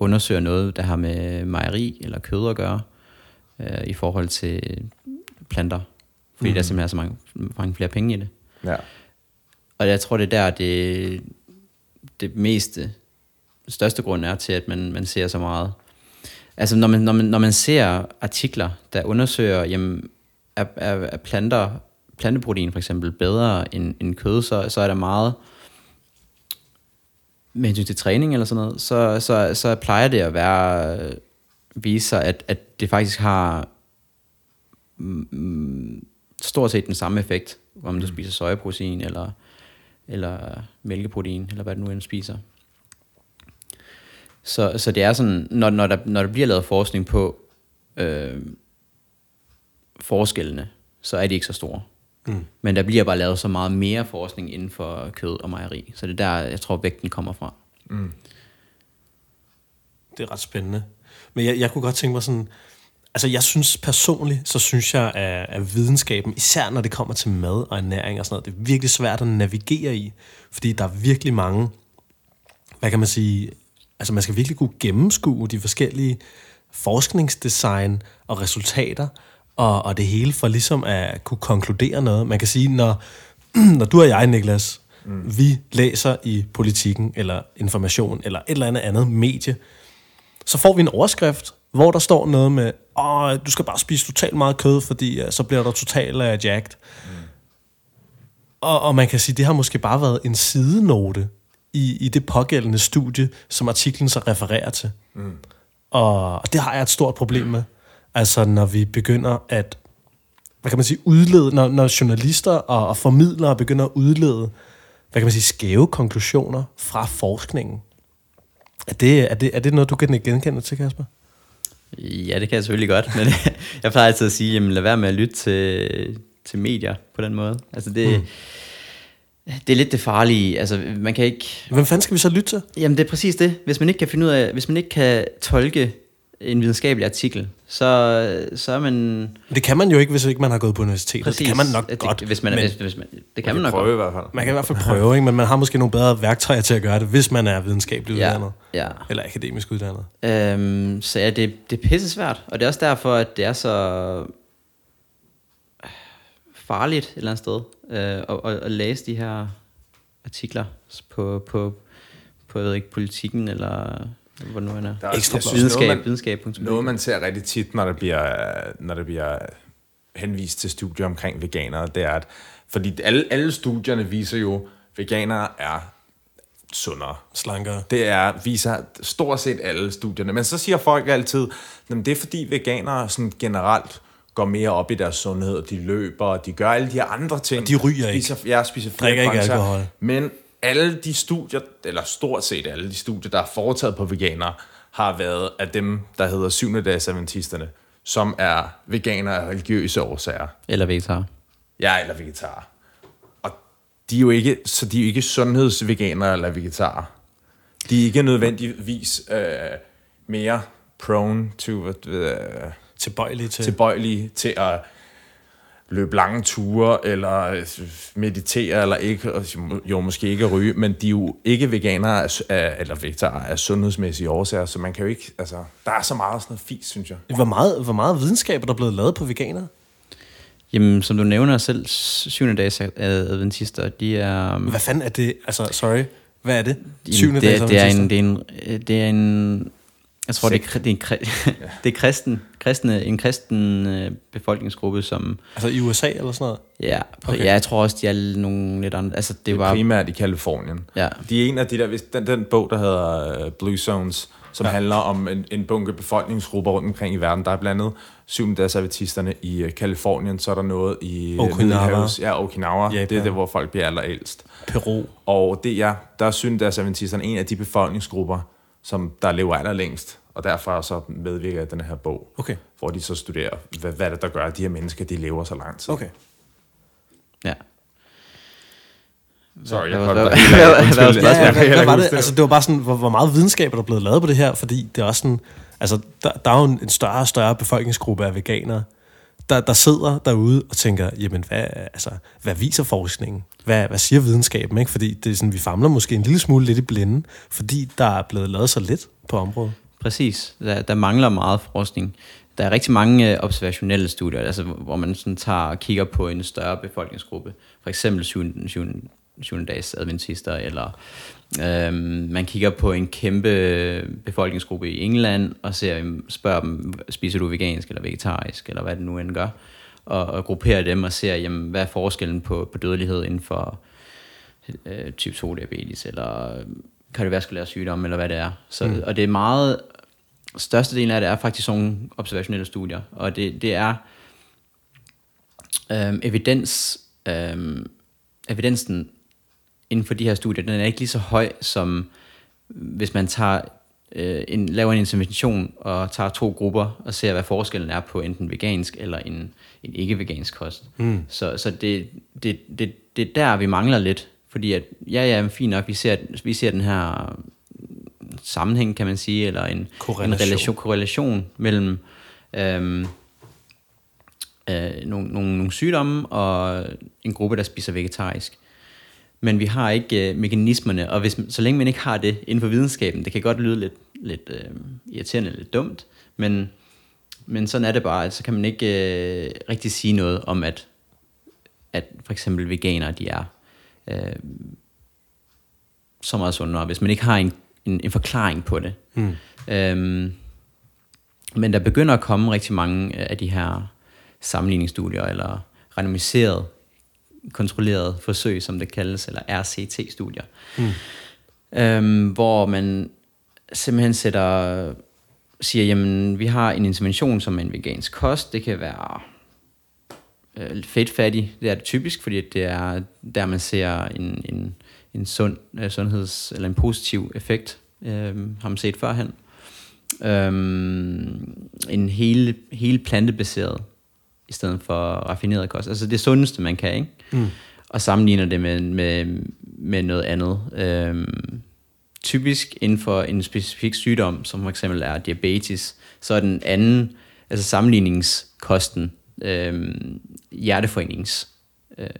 undersøger noget, der har med mejeri eller kød at gøre, øh, i forhold til planter. Fordi mm. der simpelthen er så mange, mange flere penge i det. Ja. Og jeg tror, det er der, det, det meste, største grund er til, at man, man ser så meget. Altså, når man, når man, når man ser artikler, der undersøger, jamen, er, er, er planter, planteprotein for eksempel bedre end, end kød, så, så er der meget, med hensyn til træning eller sådan noget, så, så, så plejer det at være, vise sig, at, at det faktisk har mm, stort set den samme effekt, om du spiser sojaprotein eller, eller mælkeprotein, eller hvad du nu end spiser. Så, så det er sådan, når, når, der, når der bliver lavet forskning på øh, forskellene, så er de ikke så store. Mm. Men der bliver bare lavet så meget mere forskning inden for kød og mejeri. Så det er der, jeg tror, vægten kommer fra. Mm. Det er ret spændende. Men jeg, jeg kunne godt tænke mig sådan... Altså, jeg synes personligt, så synes jeg, at, at videnskaben, især når det kommer til mad og ernæring og sådan noget, det er virkelig svært at navigere i. Fordi der er virkelig mange, hvad kan man sige, altså man skal virkelig kunne gennemskue de forskellige forskningsdesign og resultater, og, og det hele for ligesom at kunne konkludere noget. Man kan sige, når, når du og jeg, Niklas, mm. vi læser i politikken, eller information, eller et eller andet andet medie, så får vi en overskrift, hvor der står noget med, åh, du skal bare spise totalt meget kød, fordi uh, så bliver du totalt uh, jacked. Mm. Og, og man kan sige, det har måske bare været en sidenote i, i det pågældende studie, som artiklen så refererer til. Mm. Og, og det har jeg et stort problem med. Altså, når vi begynder at, hvad kan man sige, udlede, når, når journalister og, og formidlere begynder at udlede, hvad kan man sige, skæve konklusioner fra forskningen. Er det, er det, er det noget, du kan genkende til, Kasper? Ja, det kan jeg selvfølgelig godt, men jeg plejer altid at sige, jamen lad være med at lytte til, til medier på den måde. Altså det, mm. det er lidt det farlige. Altså man kan ikke... Hvem fanden skal vi så lytte til? Jamen det er præcis det. Hvis man ikke kan finde ud af, hvis man ikke kan tolke en videnskabelig artikel, så, så er man... Det kan man jo ikke, hvis ikke man har gået på universitetet. Præcis, Det kan man nok det, godt. Hvis man, men hvis, hvis man, det kan man, nok prøve godt. i hvert fald. man kan i hvert fald prøve, ikke? men man har måske nogle bedre værktøjer til at gøre det, hvis man er videnskabeligt Ja, uddannet. ja. Eller akademisk uddannet. Øhm, så ja, det, det er pisse svært, og det er også derfor, at det er så farligt et eller andet sted øh, at, at, at læse de her artikler på, på, på jeg ved ikke, politikken, eller hvor nu han er. Der er Ekstra synes, Videnskab, noget, man, videnskab. noget, man ser rigtig tit, når der bliver, når der bliver henvist til studier omkring veganere, det er, at fordi alle, alle studierne viser jo, at veganere er sundere. Slankere. Det er, viser stort set alle studierne. Men så siger folk altid, at det er fordi veganere sådan generelt går mere op i deres sundhed, og de løber, og de gør alle de her andre ting. Og de ryger ikke. Spiser, ja, spiser flere Drikker ikke alkohol. Men alle de studier, eller stort set alle de studier, der er foretaget på veganere, har været af dem, der hedder 7. dags adventisterne, som er veganere af religiøse årsager. Eller vegetar. Ja, eller vegetarer. Og de er jo ikke, så de er jo ikke sundhedsveganere eller vegetarer. De er ikke nødvendigvis øh, mere prone to, øh, Tilbøjelige til. tilbøjelige til at løbe lange ture, eller øh, meditere, eller ikke, og jo måske ikke at ryge, men de er jo ikke veganere af, eller vegetarer af sundhedsmæssige årsager, så man kan jo ikke, altså, der er så meget sådan noget fis, synes jeg. Hvor meget, hvor meget videnskab er der blevet lavet på veganer? Jamen, som du nævner selv, syvende dages adventister, de er... Hvad fanden er det? Altså, sorry. Hvad er det? Syvende det, dags det, er en, det, er en, det er en... Jeg tror, det er, det er, en, kri- det er kristen, kristne, en kristen øh, befolkningsgruppe, som... Altså i USA eller sådan noget? Ja, Okay. okay. ja, jeg tror også, de er nogle lidt andre... Altså, det, Det er var... primært i Kalifornien. Ja. De er en af de der, hvis den, den bog, der hedder øh, Blue Zones, som Ja. handler om en, en bunke befolkningsgrupper rundt omkring i verden. Der er blandt andet syvendedagsadventisterne i øh, Kalifornien, så er der noget i Okinawa. Ja, Okinawa. Japan. Det er der, hvor folk bliver allerældst. Peru. Og det ja, der er syvendedagsadventisterne en af de befolkningsgrupper, som der lever allerlængst. Og derfor så medvirker den her bog, Okay. hvor de så studerer, hvad, hvad er det, der gør, at de her mennesker, de lever så lang tid. Okay. Ja. Sorry, jeg var- kom hvad- helt jeg Altså, det var bare sådan, hvor, hvor meget videnskab er der blevet lavet på det her? Fordi det er også sådan, altså, der, der er jo en, en større og større befolkningsgruppe af veganere, der, der sidder derude og tænker, jamen, hvad, altså, hvad viser forskningen? Hvad, hvad siger videnskaben? Ikke? Fordi det er sådan, vi famler måske en lille smule lidt i blinde, fordi der er blevet lavet så lidt på området. Præcis. Der, der mangler meget forskning. Der er rigtig mange øh, observationelle studier, altså, hvor man sådan tager og kigger på en større befolkningsgruppe. For eksempel 7. 7. 7. dags adventister, eller øhm, man kigger på en kæmpe befolkningsgruppe i England, og ser, spørger dem, spiser du vegansk eller vegetarisk, eller hvad det nu end gør, og, og grupperer dem og ser, jamen, hvad er forskellen på, på dødelighed inden for øh, type 2 diabetes, eller øh, kardiovaskulære sygdomme, eller hvad det er. Så, mm. Og det er meget, størstedelen af det er faktisk sådan nogle observationelle studier, og det, det er øhm, evidens, øhm, evidensen inden for de her studier, den er ikke lige så høj, som hvis man tager øh, en, laver en intervention og tager to grupper og ser, hvad forskellen er på enten vegansk eller en, en ikke-vegansk kost. Mm. Så, så det, det, det, det er der, vi mangler lidt. Fordi at, ja, ja, fint nok, vi ser, vi ser den her sammenhæng, kan man sige, eller en Korrelation. en relation, korrelation mellem øhm, øh, nogle, nogle, nogle sygdomme og en gruppe, der spiser vegetarisk. Men vi har ikke øh, mekanismerne, og hvis, så længe man ikke har det inden for videnskaben, det kan godt lyde lidt, lidt øh, irriterende, lidt dumt, men, men sådan er det bare, at så kan man ikke øh, rigtig sige noget om, at, at for eksempel veganere, de er øh, så meget sundere, hvis man ikke har en, en, en forklaring på det. Mm. Øhm, men der begynder at komme rigtig mange af de her sammenligningsstudier, eller randomiserede, kontrollerede forsøg, som det kaldes, eller RCT-studier. Mm. Øhm, hvor man simpelthen sætter, siger, jamen, vi har en intervention, som en vegansk kost. Det kan være øh, fedtfattig. Det er det typisk, fordi det er der, man ser en, en, en sund øh, sundheds- eller en positiv effekt, øh, har man set førhen. Øhm, en hele, hele plantebaseret, i stedet for raffineret kost. Altså det sundeste, man kan, ikke? Mm. Og sammenligner det med, med, med noget andet. Øhm, typisk inden for en specifik sygdom, som for eksempel er diabetes, Så er den anden, altså sammenligningskosten, øh, hjerteforenings øh,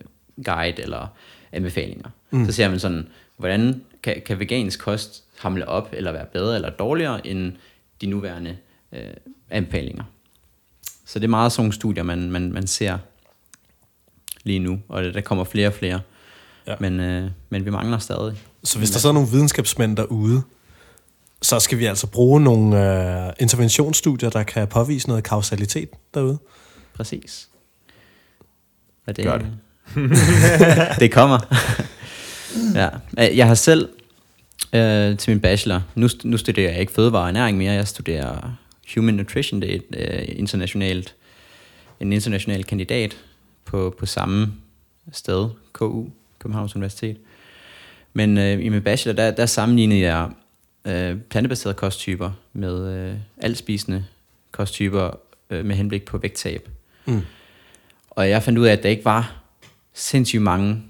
guide eller anbefalinger. Mm. Så ser man sådan, hvordan kan, kan vegansk kost hamle op, eller være bedre eller dårligere end de nuværende øh, anbefalinger. Så det er meget sådan nogle studier, man, man, man ser lige nu, og der kommer flere og flere. Ja. Men, øh, men vi mangler stadig. Så hvis der så er nogle videnskabsmænd derude, så skal vi altså bruge nogle øh, interventionsstudier, der kan påvise noget kausalitet derude. Præcis. Og det, Gør det. det kommer. ja. Jeg har selv øh, til min bachelor, nu, nu studerer jeg ikke fødevare og ernæring mere, jeg studerer Human Nutrition, det er et øh, internationalt, en international kandidat på, på samme sted, KU, Københavns Universitet. Men øh, i min bachelor, der, der sammenlignede jeg øh, plantebaserede kosttyper med øh, altspisende kosttyper øh, med henblik på vægttab. Mm. Og jeg fandt ud af, at der ikke var sindssygt mange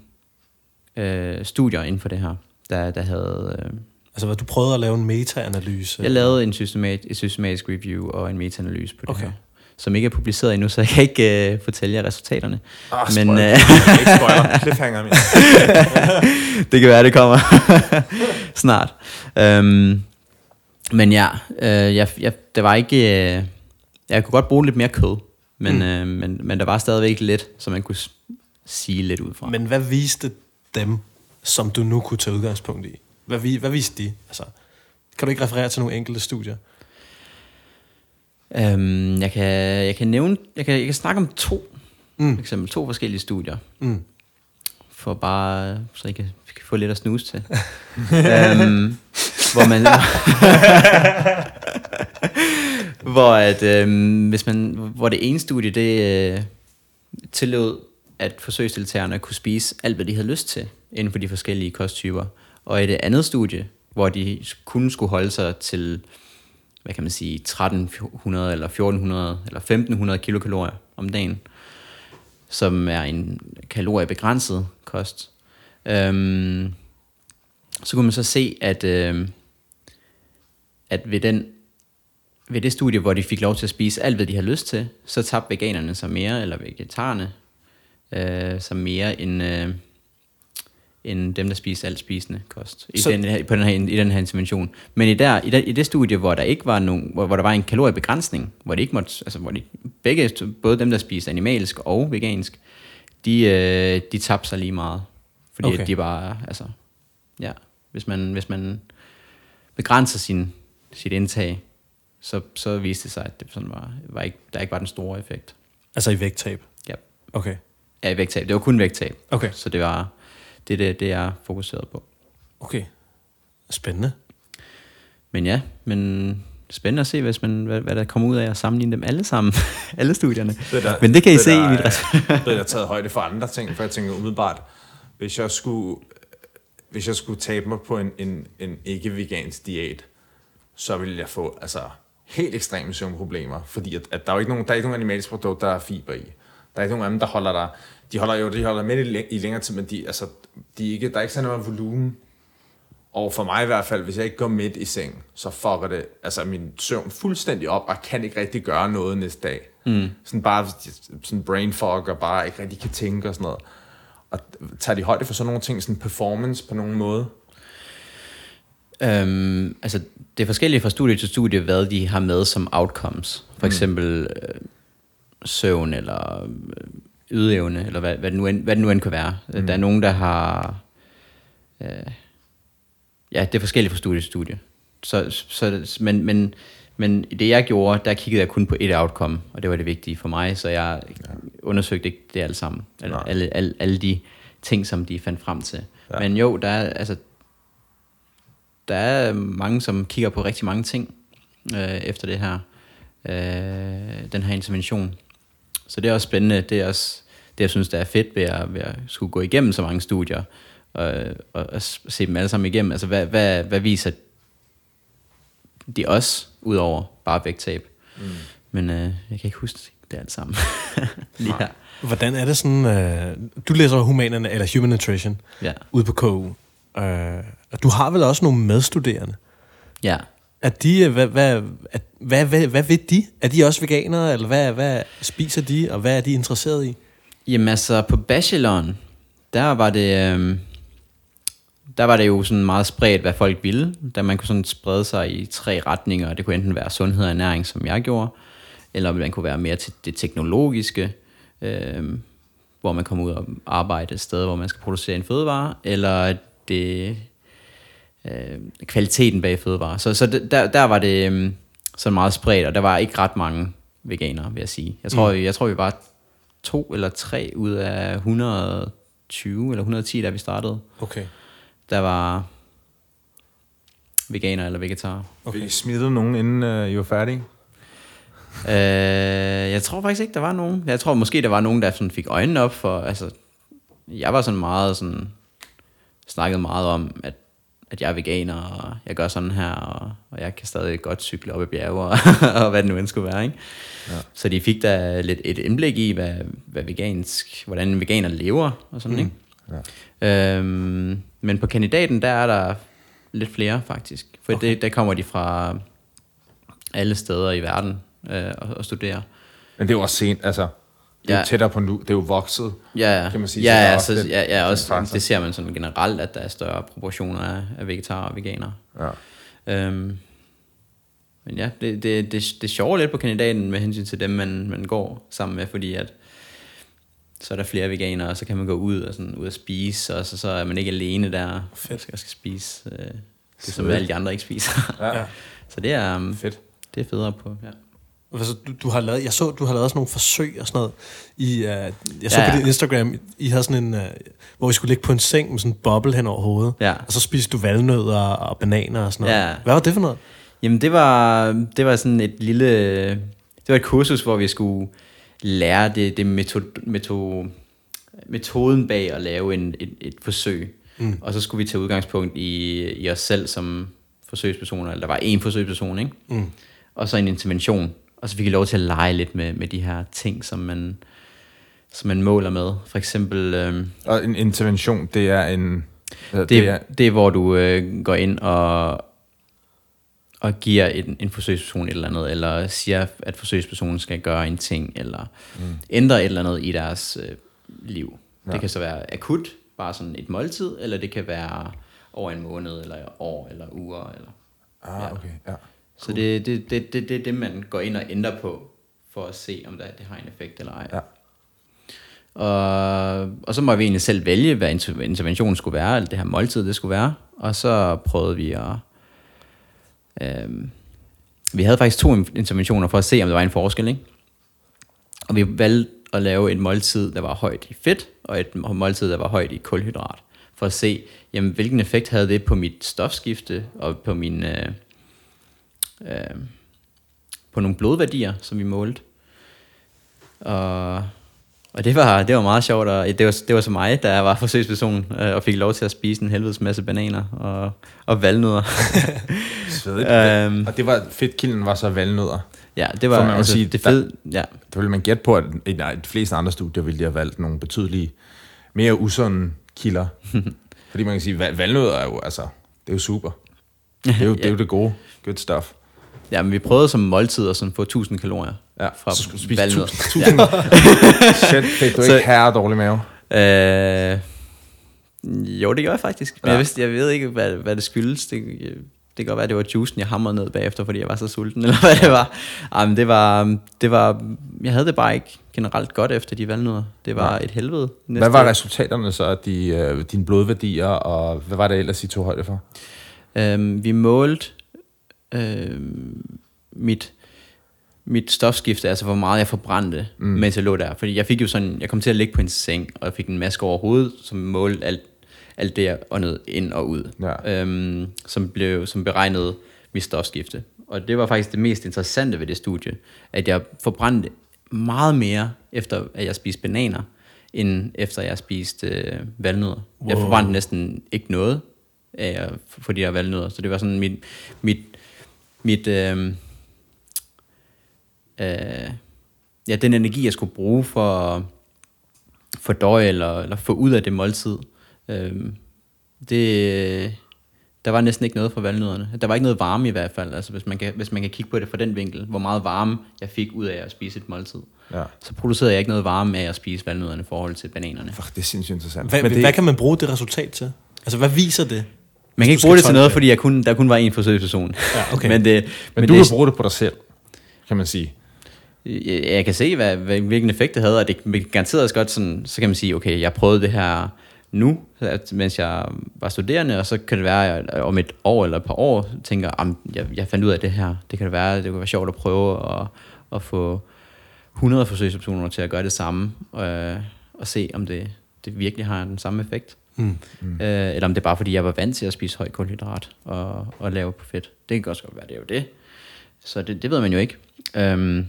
øh, studier inden for det her, der, der havde... Øh, altså, hvad du prøvede at lave en meta-analyse? Jeg lavede en systemat, et systematisk review og en meta-analyse på det okay. her som ikke er publiceret endnu, så jeg kan ikke uh, fortælle jer resultaterne. Ah, Men, uh, ikke spoiler. Cliffhanger, det kan være, det kommer snart. Um, men ja, uh, jeg, jeg, det var ikke... Uh, jeg kunne godt bruge lidt mere kød, men, mm. uh, men, men der var stadigvæk lidt, som man kunne sige lidt ud fra. Men hvad viste dem, som du nu kunne tage udgangspunkt i? Hvad, hvad viste de? Altså, kan du ikke referere til nogle enkelte studier? Øhm, jeg, kan, jeg kan nævne, jeg kan, jeg kan snakke om to, mm. for eksempel to forskellige studier. Mm. For bare, så I kan, kan få lidt at snuse til. øhm, hvor man... hvor, at, øhm, hvis man, hvor det ene studie, det øh, tillod, at forsøgsdeltagerne kunne spise alt, hvad de havde lyst til, inden for de forskellige kosttyper. Og i det andet studie, hvor de kun skulle holde sig til hvad kan man sige, 1300 eller 1400 eller 1500 kilokalorier om dagen, som er en kaloriebegrænset kost. Øhm, så kunne man så se, at, øh, at ved, den, ved det studie, hvor de fik lov til at spise alt, hvad de havde lyst til, så tabte veganerne sig mere, eller vegetarerne øh, sig mere end, øh, end dem, der spiser alt spisende kost i, så, den, her, på den her, i den her intervention. Men i, der, i, der, i det studie, hvor der ikke var nogen, hvor, hvor der var en kaloriebegrænsning, hvor det ikke måtte, altså hvor de, begge, både dem, der spiser animalsk og vegansk, de, øh, de tabte sig lige meget. Fordi okay. de bare, altså, ja, hvis man, hvis man begrænser sin, sit indtag, så, så viste det sig, at det sådan var, var ikke, der ikke var den store effekt. Altså i vægttab? Ja. Okay. Ja, i vægttab. Det var kun vægttab. Okay. Så det var, det er det, det er fokuseret på. Okay. Spændende. Men ja, men spændende at se, hvis man, hvad, hvad der kommer ud af at sammenligne dem alle sammen, alle studierne. Det der, Men det kan I det se der, i mit resultat. Det er taget højde for andre ting, for jeg tænker umiddelbart, hvis jeg skulle, hvis jeg skulle tabe mig på en, en, en ikke-vegansk diæt, så ville jeg få altså, helt ekstreme søvnproblemer, fordi at, at der er jo ikke nogen, der er ikke nogen animaliske produkter, der er fiber i. Der er ikke nogen dem, der holder dig de holder jo de holder med i, i længere tid, men de, altså, de ikke, der er ikke sådan noget volumen. Og for mig i hvert fald, hvis jeg ikke går midt i seng, så fucker det altså min søvn fuldstændig op, og kan ikke rigtig gøre noget næste dag. Mm. Sådan bare sådan brain fog, og bare ikke rigtig kan tænke og sådan noget. Og tager de højde for sådan nogle ting, sådan performance på nogen måde? Øhm, altså, det er forskelligt fra studie til studie, hvad de har med som outcomes. For mm. eksempel øh, søvn, eller øh, ydeevne, eller hvad, hvad, det nu end, hvad det nu end kan være. Mm. Der er nogen, der har... Øh, ja, det er forskelligt fra studie til studie. Så, så, men, men, men det jeg gjorde, der kiggede jeg kun på et outcome, og det var det vigtige for mig, så jeg ja. undersøgte ikke det alt sammen. Alle, alle, alle, alle de ting, som de fandt frem til. Ja. Men jo, der er, altså, der er mange, som kigger på rigtig mange ting øh, efter det her, øh, den her intervention. Så det er også spændende. Det er også det, jeg synes, der er fedt ved at, ved at skulle gå igennem så mange studier, og, og, og se dem alle sammen igennem. Altså, hvad, hvad, hvad viser de også, udover bare vægttab? Mm. Men øh, jeg kan ikke huske det alt sammen lige her. Hvordan er det sådan, øh, du læser humanerne, eller Human Nutrition, ja. ude på KU. Øh, du har vel også nogle medstuderende? Ja. Er de, øh, hvad, hvad, er, hvad, hvad, hvad ved de? Er de også veganere, eller hvad, hvad spiser de, og hvad er de interesseret i? Jamen altså, på bacheloren, der var det... Øh, der var det jo sådan meget spredt, hvad folk ville. Da man kunne sådan sprede sig i tre retninger. Det kunne enten være sundhed og ernæring, som jeg gjorde, eller man kunne være mere til det teknologiske, øh, hvor man kommer ud og arbejder et sted, hvor man skal producere en fødevare, eller det øh, kvaliteten bag fødevare. Så, så der, der var det øh, sådan meget spredt, og der var ikke ret mange veganere, vil jeg sige. Jeg tror, mm. jeg tror vi var to eller tre ud af 120 eller 110, da vi startede. Okay. Der var veganer eller vegetar. Okay. Vi smittede nogen, inden uh, I var færdige? Øh, jeg tror faktisk ikke, der var nogen. Jeg tror måske, der var nogen, der sådan fik øjnene op for... Altså, jeg var sådan meget sådan... Snakket meget om, at, at jeg er veganer, og jeg gør sådan her, og, og jeg kan stadig godt cykle op i bjerge, og, og hvad det nu end skulle være, ikke? Ja. Så de fik da lidt et indblik i, hvad, hvad vegansk, hvordan veganer lever, og sådan, mm. ikke? Ja. Øhm, men på kandidaten, der er der lidt flere, faktisk. For okay. det, der kommer de fra alle steder i verden øh, og, og studere. Men det er jo også sent, altså, det er ja. jo tættere på nu, det er jo vokset, ja, kan man sige. Ja, ja, så, ja, ja også, det ser man sådan generelt, at der er større proportioner af, af vegetarer og veganer. Ja. Øhm, men ja, det, det, det, det sjove lidt på kandidaten med hensyn til dem, man, man går sammen med, fordi at så er der flere veganere, og så kan man gå ud og, sådan, ud og spise, og så, så er man ikke alene der, Fedt. og skal, skal spise øh, det, som alle de andre ikke spiser. Ja. så det er, um, Fedt. det er federe på, ja. Altså, du, du har lavet, jeg så, du har lavet sådan nogle forsøg og sådan noget. I, uh, jeg så ja, ja. på din Instagram, I havde sådan en, uh, hvor I skulle ligge på en seng med sådan en boble hen over hovedet. Ja. Og så spiste du valnødder og bananer og sådan noget. Ja. Hvad var det for noget? Jamen, det var, det var sådan et lille... Det var et kursus, hvor vi skulle lære det, det metod, metod, metoden bag at lave en, et, et forsøg. Mm. Og så skulle vi tage udgangspunkt i, i os selv som forsøgspersoner, eller der var en forsøgsperson, ikke? Mm. Og så en intervention. Og så fik vi lov til at lege lidt med, med de her ting, som man, som man måler med. For eksempel... Øhm, og en intervention, det er en... Det, det, er, det er, hvor du øh, går ind og, og giver en, en forsøgsperson et eller andet, eller siger, at forsøgspersonen skal gøre en ting, eller mm. ændre et eller andet i deres øh, liv. Ja. Det kan så være akut, bare sådan et måltid, eller det kan være over en måned, eller år, eller uger. Eller, ah, ja. okay, ja. Cool. Så det er det, det, det, det, det, man går ind og ændrer på, for at se, om det, det har en effekt eller ej. Ja. Og, og så må vi egentlig selv vælge, hvad interventionen skulle være, eller det her måltid, det skulle være. Og så prøvede vi at Øhm, vi havde faktisk to interventioner for at se, om der var en forskel. Ikke? Og vi valgte at lave et måltid, der var højt i fedt, og et måltid, der var højt i kulhydrat, for at se, jamen, hvilken effekt havde det på mit stofskifte, og på min... Øh, øh, på nogle blodværdier, som vi målte. Og og det var, det var meget sjovt, og det var, det var så mig, der var forsøgsperson, øh, og fik lov til at spise en helvedes masse bananer og, og valnødder. um, og det var, fedtkilden var så valnødder? Ja, det var man altså, sige, det fede, ja. Der ville man gætte på, at i de fleste andre studier ville de have valgt nogle betydelige, mere usunde kilder. Fordi man kan sige, valnødder er jo, altså, det er jo super. Det er jo, ja. det, er jo det gode, good stuff. Ja, men vi prøvede som måltid at sådan få 1000 kalorier. Ja, fra så skulle du spise 1000. 1000. Ja. Shit, fik du så, ikke herre dårlig mave? Øh, jo, det gør jeg faktisk. Men ja. jeg, vidste, jeg ved ikke, hvad, hvad det skyldes. Det, det kan godt være, at det var juicen, jeg hamrede ned bagefter, fordi jeg var så sulten, eller hvad det var. Jamen, det var, det var, jeg havde det bare ikke generelt godt efter de valgnødder. Det var ja. et helvede. Næste hvad var resultaterne så af de, øh, dine blodværdier, og hvad var det ellers, I tog højde for? Øhm, vi målte øh, mit, mit stofskifte, altså hvor meget jeg forbrændte, mm. mens jeg lå der. Fordi jeg fik jo sådan, jeg kom til at ligge på en seng, og jeg fik en maske over hovedet, som målte alt, alt det, jeg åndede ind og ud. Ja. Øhm, som, blev, som beregnede mit stofskifte. Og det var faktisk det mest interessante ved det studie, at jeg forbrændte meget mere, efter at jeg spiste bananer, end efter jeg spiste øh, valnødder. Wow. Jeg forbrændte næsten ikke noget af for de her valnødder. Så det var sådan mit, mit mit, øh, øh, ja, den energi, jeg skulle bruge for for døje eller, eller få ud af det måltid, øh, det, Der var næsten ikke noget fra valnødderne. Der var ikke noget varme i hvert fald, altså hvis man kan, hvis man kan kigge på det fra den vinkel, hvor meget varme jeg fik ud af at spise et måltid. Ja. Så producerede jeg ikke noget varme af at spise valnødderne i forhold til bananerne. Fuck, det er sindssygt interessant. Hvad, Men det, hvad kan man bruge det resultat til? Altså, hvad viser det? Man kan ikke bruge det til noget, fordi jeg kun, der kun var én forsøgsperson. Ja, okay. men det, men, men du det, kan bruge det på dig selv, kan man sige. jeg, jeg kan se, hvad, hvad, hvilken effekt det havde, og det kan garanteret også godt sådan, så kan man sige, okay, jeg prøvede det her nu, mens jeg var studerende, og så kan det være, at jeg om et år eller et par år tænker, "Am, jeg, jeg fandt ud af det her. Det kan det være, det kunne være sjovt at prøve at, at få 100 forsøgsoptioner til at gøre det samme, øh, og se, om det, det virkelig har den samme effekt. Mm. Mm. Øh, eller om det er bare fordi, jeg var vant til at spise høj kulhydrat og, og lave på fedt. Det kan også godt være, det er jo det. Så det, det ved man jo ikke. Øhm,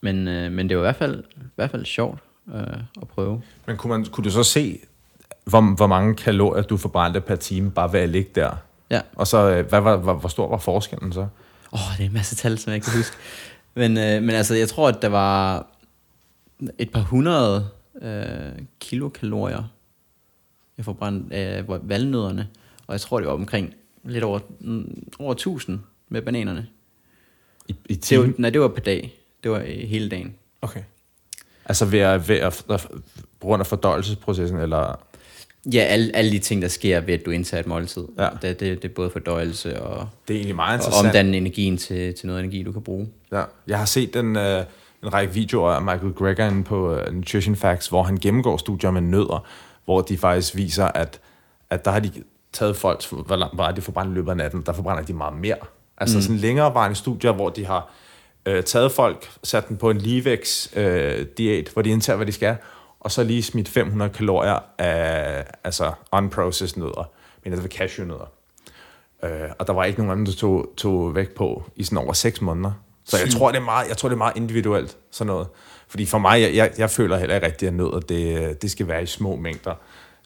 men, øh, men det var i hvert fald, i hvert fald sjovt øh, at prøve. Men kunne, man, kunne du så se, hvor, hvor mange kalorier du forbrændte per time, bare ved at ligge der? Ja. Og så, øh, hvad var, hvor, hvor stor var forskellen så? Åh, oh, det er en masse tal, som jeg ikke kan huske. Men, øh, men altså, jeg tror, at der var et par hundrede øh, kilokalorier, jeg forbrændte af øh, valnødderne. Og jeg tror, det var omkring lidt over, mm, over 1000 med bananerne. I, i Det var, nej, det var per dag. Det var øh, hele dagen. Okay. Altså ved at, ved at, på grund af fordøjelsesprocessen, eller... Ja, alle, alle de ting, der sker ved, at du indtager et måltid. Ja. Det, det, det er både fordøjelse og, Det er egentlig meget og interessant. omdanne energien til, til noget energi, du kan bruge. Ja, jeg har set en, øh, en række videoer af Michael Greger på øh, Nutrition Facts, hvor han gennemgår studier med nødder, hvor de faktisk viser, at, at der har de taget folk, hvor langt var de forbrænder i løbet af natten, der forbrænder de meget mere. Altså mm. sådan længerevarende studier, hvor de har øh, taget folk, sat dem på en Livex-diæt, hvor de indtager, hvad de skal, og så lige smidt 500 kalorier af altså unprocessed nødder, men det var cashewnødder. Øh, og der var ikke nogen anden, der tog, tog væk på i sådan over 6 måneder. Så jeg tror, det er meget, jeg tror, det er meget individuelt, sådan noget. Fordi for mig, jeg, jeg, jeg føler heller ikke rigtigt, at nødder, det, det skal være i små mængder.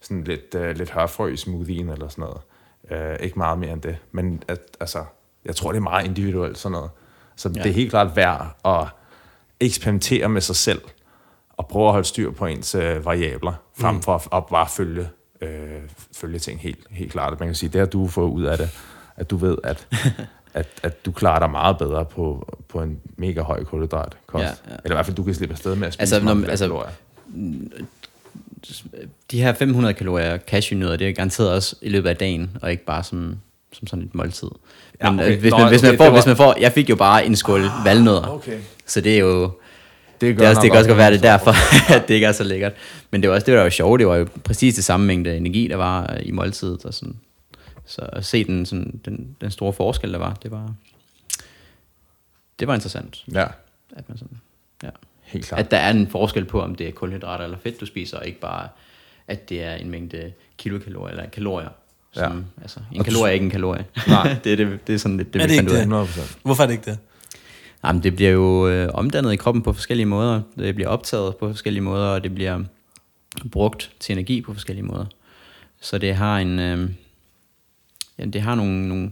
Sådan lidt, uh, lidt hørfrø i smoothien eller sådan noget. Uh, ikke meget mere end det. Men at, altså, jeg tror, det er meget individuelt, sådan noget. Så. Ja. det er helt klart værd at eksperimentere med sig selv, og prøve at holde styr på ens øh, variabler, frem Mm. for at, at bare følge, øh, følge ting helt, helt klart. Man kan sige, det har du fået ud af det, at du ved, at, at, at du klarer dig meget bedre på, på en mega høj kulhydratkost. Ja, Ja, ja. Eller i hvert fald, du kan slippe afsted med at spise Altså, altså, når- altså- kalorier. De her 500 kalorier cashewnødder, det er garanteret også i løbet af dagen, og ikke bare som, som sådan et måltid. Ja, Men okay. øh, hvis, Nå, man, hvis, okay, man får, var- hvis man får, jeg fik jo bare en skål valnødder, Okay. så det er jo, Det, det, er også, det kan også godt være, det er derfor. derfor, at det ikke er så lækkert. Men det var også det, der var sjovt, det var jo præcis det samme mængde energi, der var i måltidet, og sådan. Så at se den, sådan, den, den store forskel, der var, det var, det var interessant, Ja, at man sådan, ja. helt klart. At der er en forskel på, om det er kulhydrater eller fedt, du spiser, og ikke bare, at det er en mængde kilokalorier eller kalorier. Som, ja. altså, en Og kalorie er ikke en kalorie. Nej. det, er det, det er sådan lidt det, Er vi det fandt ud ikke af. det? 100%. Hvorfor er det ikke det? Jamen, det bliver jo øh, omdannet i kroppen på forskellige måder. Det bliver optaget på forskellige måder, og det bliver brugt til energi på forskellige måder. Så det har en, øh, ja, det har nogle, nogle,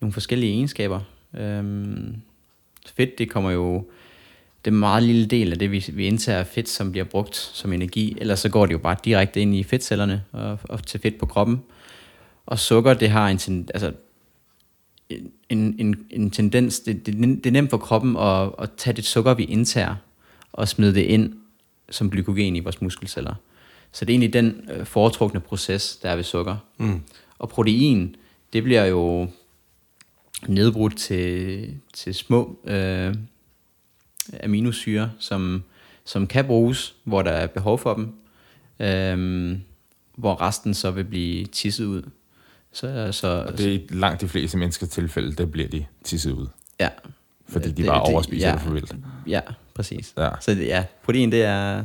nogle forskellige egenskaber. Øhm, fedt, det kommer jo, det er en meget lille del af det, vi, vi indtager fedt, som bliver brugt som energi. Ellers så går det jo bare direkte ind i fedtcellerne og, og til fedt på kroppen. Og sukker, det har en, ten- altså, en, en, en tendens, det, det, det er nemt for kroppen at, at tage det sukker, vi indtager, og smide det ind som glykogen i vores muskelceller. Så det er egentlig den øh, foretrukne proces, der er ved sukker. Mm. Og protein, det bliver jo nedbrudt til, til små øh, aminosyre, som, som kan bruges, hvor der er behov for dem, øh, hvor resten så vil blive tisset ud. Så, så, Og det er i langt de fleste menneskers tilfælde, der bliver de tisset ud. ja, Fordi de Det- bare det- overspiser ja. det for vildt. Ja, præcis. Ja. Så det, ja, protein det er,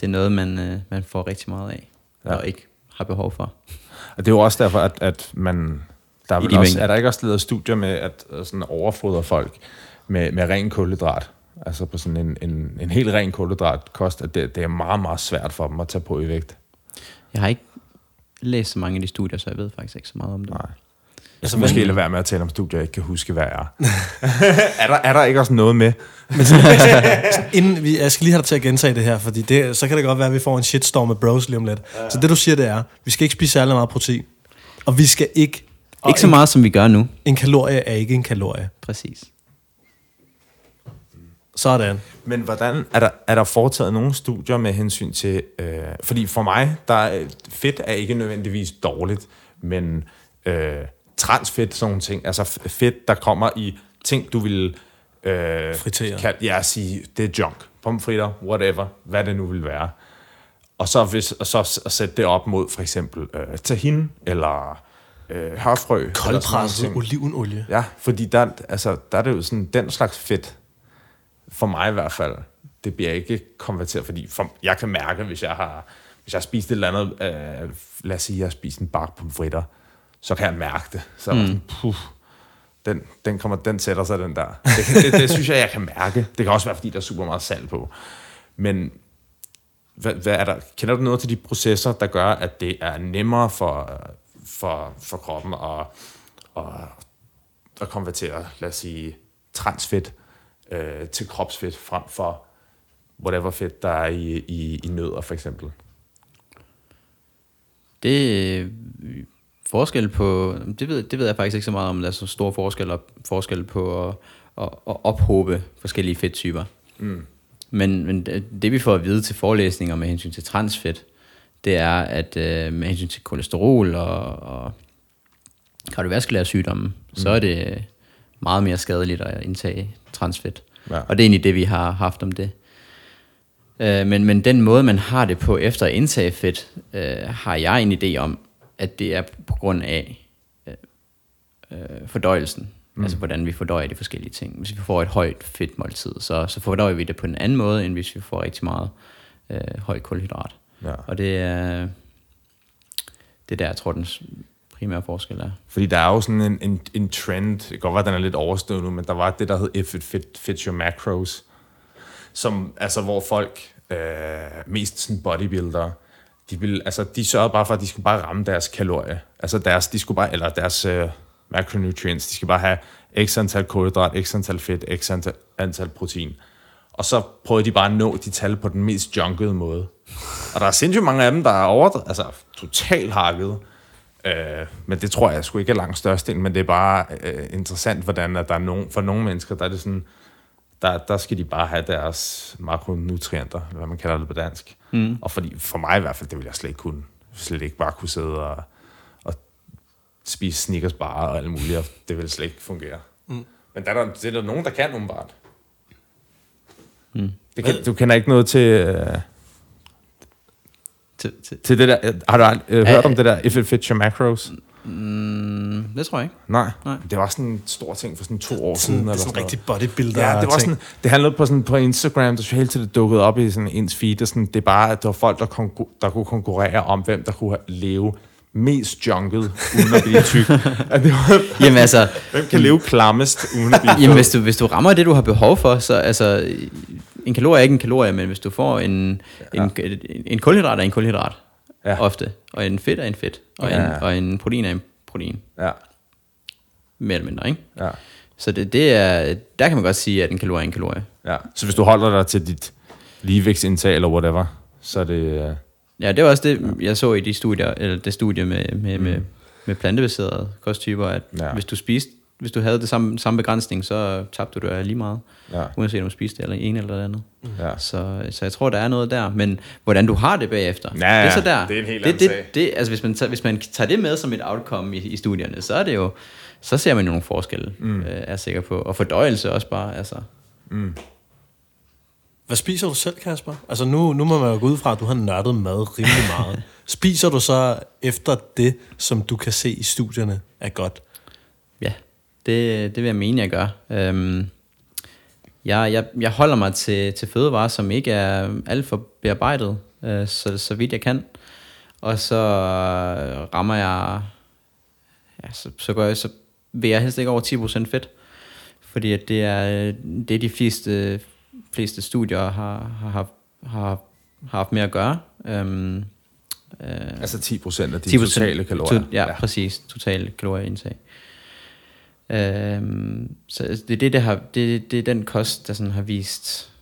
det er noget, man, øh, man får rigtig meget af, ja. og ikke har behov for. Og det er jo også derfor, at, at man... Der er, vel også, er der ikke også lavet studier med at øh, sådan overfodre folk med, med ren kulhydrat? Altså på sådan en, en, en helt ren kulhydratkost, at det, det er meget, meget svært for dem at tage på i vægt. Jeg har ikke læst så mange af de studier, så jeg ved faktisk ikke så meget om det. Nej. Jeg Altså, skal måske hvad- lade være med at tale om studier, jeg ikke kan huske, hvad er. er, der, er der ikke også noget med? Inden vi, jeg skal lige have dig til at gentage det her, fordi det, så kan det godt være, at vi får en shitstorm med bros lige om lidt. Ja. Så det du siger, det er, vi skal ikke spise særlig meget protein. Og vi skal ikke... Og Ikke så en, meget, som vi gør nu. En kalorie er ikke en kalorie. Præcis. Sådan. Men hvordan er der, er der foretaget nogle studier med hensyn til... Øh, fordi for mig, der er, fedt er ikke nødvendigvis dårligt, men øh, transfedt, sådan nogle ting, altså fedt, der kommer i ting, du vil... Øh, Fritere. Kan, ja, sige, det er junk. Pomfritter, whatever, hvad det nu vil være. Og så, hvis, og så at sætte det op mod for eksempel øh, tahin, eller øh, hørfrø. Koldpresset olivenolie. Ja, fordi der, altså, der er det jo sådan, den slags fedt, for mig i hvert fald, det bliver ikke konverteret, fordi for, jeg kan mærke, hvis jeg har, hvis jeg har spist et eller andet, øh, lad os sige, jeg har spist en bakke pomfritter, så kan jeg mærke det. Så mm. sådan, puh, den, den, kommer, den sætter sig, den der. Det, det, det, synes jeg, jeg kan mærke. Det kan også være, fordi der er super meget salt på. Men hvad, hvad er der, kender du noget til de processer, der gør, at det er nemmere for, for, for kroppen at, at, at konvertere, lad os sige, transfedt øh, til kropsfedt frem for whatever fedt, der er i, i, i nødder, for eksempel? Det forskel på, det ved, det ved jeg faktisk ikke så meget om, der er så stor forskel, op, forskel på at, at, at ophobe forskellige fedttyper. Mm. Men, men det, det vi får at vide til forelæsninger med hensyn til transfedt, det er, at øh, med hensyn til kolesterol og, og kardiovaskulære sygdomme, mm. så er det meget mere skadeligt at indtage transfedt. Ja. Og det er egentlig det, vi har haft om det. Øh, men, men den måde, man har det på efter at indtage fedt, øh, har jeg en idé om, at det er på grund af øh, øh, fordøjelsen. Mm. Altså hvordan vi fordøjer de forskellige ting. Hvis vi får et højt fedtmåltid, så, så fordøjer vi det på en anden måde, end hvis vi får rigtig meget øh, højt kulhydrat. Ja. Og det er, det er der, jeg tror, den primære forskel er. Fordi der er jo sådan en, en, en trend, det kan godt være, den er lidt overstået nu, men der var det, der hed If It Fit, Fits Your Macros, som, altså, hvor folk, øh, mest sådan bodybuildere, de, ville, altså, de sørgede bare for, at de skulle bare ramme deres kalorier. Altså deres, de skulle bare, eller deres øh, macronutrients, de skal bare have x antal kulhydrat, x antal fedt, x antal, antal protein. Og så prøvede de bare at nå de tal på den mest junkede måde. Og der er sindssygt mange af dem, der er over, altså totalt hakket. Øh, men det tror jeg sgu ikke er langt størst men det er bare øh, interessant, hvordan at der er nogen, for nogle mennesker, der er det sådan, der, der skal de bare have deres makronutrienter, hvad man kalder det på dansk. Mm. Og fordi, for mig i hvert fald, det vil jeg slet ikke kunne. Slet ikke bare kunne sidde og, og spise Snickers bare og alt muligt, og det vil slet ikke fungere. Mm. Men der er der, det er der nogen, der kan umiddelbart. Mm. Det kan, du kender ikke noget til, øh, Til, til, til det der, har du øh, hørt om det der, if it fits your macros? Mm, det tror jeg ikke. Nej. Nej. Det var sådan en stor ting for sådan to år Sådan, siden. det er sådan en rigtig bodybuilder Ja, det var sådan, det handlede på, sådan, på Instagram, der så hele tiden dukkede op i sådan ens feed, og sådan, det er bare, at det var folk, der, konkur- der kunne konkurrere om, hvem der kunne have- leve mest junket, uden at blive tyk. At det var, Jamen altså, hvem kan leve klammest, uden at blive Jamen, hvis du, hvis du rammer det, du har behov for, så altså, en kalorie er ikke en kalorie, men hvis du får en, en, en, en kulhydrat er en kulhydrat, Ja. ofte, og en fedt er en fedt, og, Ja. en, og en protein er en protein, Ja, mere eller mindre, ikke? ja, Så det, det er, der kan man godt sige, at en kalorie er en kalorie. ja. Så hvis du holder dig til dit ligevægtsindtag eller whatever, så er det... øh, Ja, det var også det, jeg så i de studier, eller det studie med, med, med, med plantebaserede kosttyper, at ja. hvis du spiste, hvis du havde det samme, samme begrænsning, så tabte du det lige meget, Ja. uanset om du spiste det eller en eller det andet. Ja. Så, så jeg tror, der er noget der. Men hvordan du har det bagefter, Ja, det er så ja, der. det er en helt det, anden det, sag. det, altså, hvis, man tager, hvis man tager det med som et outcome i, i studierne, så er det jo, så ser man jo nogle forskelle, mm. øh, er jeg sikker på. Og fordøjelse også bare, altså. Hvad spiser du selv, Kasper? Altså nu, nu må man jo gå ud fra, at du har nørdet mad rimelig meget. spiser du så efter det, som du kan se i studierne er godt? Det, det vil jeg mene, jeg gør. Øhm, jeg, jeg, jeg holder mig til, til fødevarer, som ikke er alt for bearbejdet, øh, så, så vidt jeg kan. Og så øh, rammer jeg, ja, så, så, går jeg, så vil jeg helst ikke over 10% fedt. Fordi at det er øh, det, er de fleste, fleste studier har, har, har, har haft med at gøre. Øhm, øh, Altså 10 procent af de totale kalorier. To, ja, ja, præcis. Totale kalorieindtag. Øhm, så altså, det er det, der har, det, det er den kost, der sådan har vist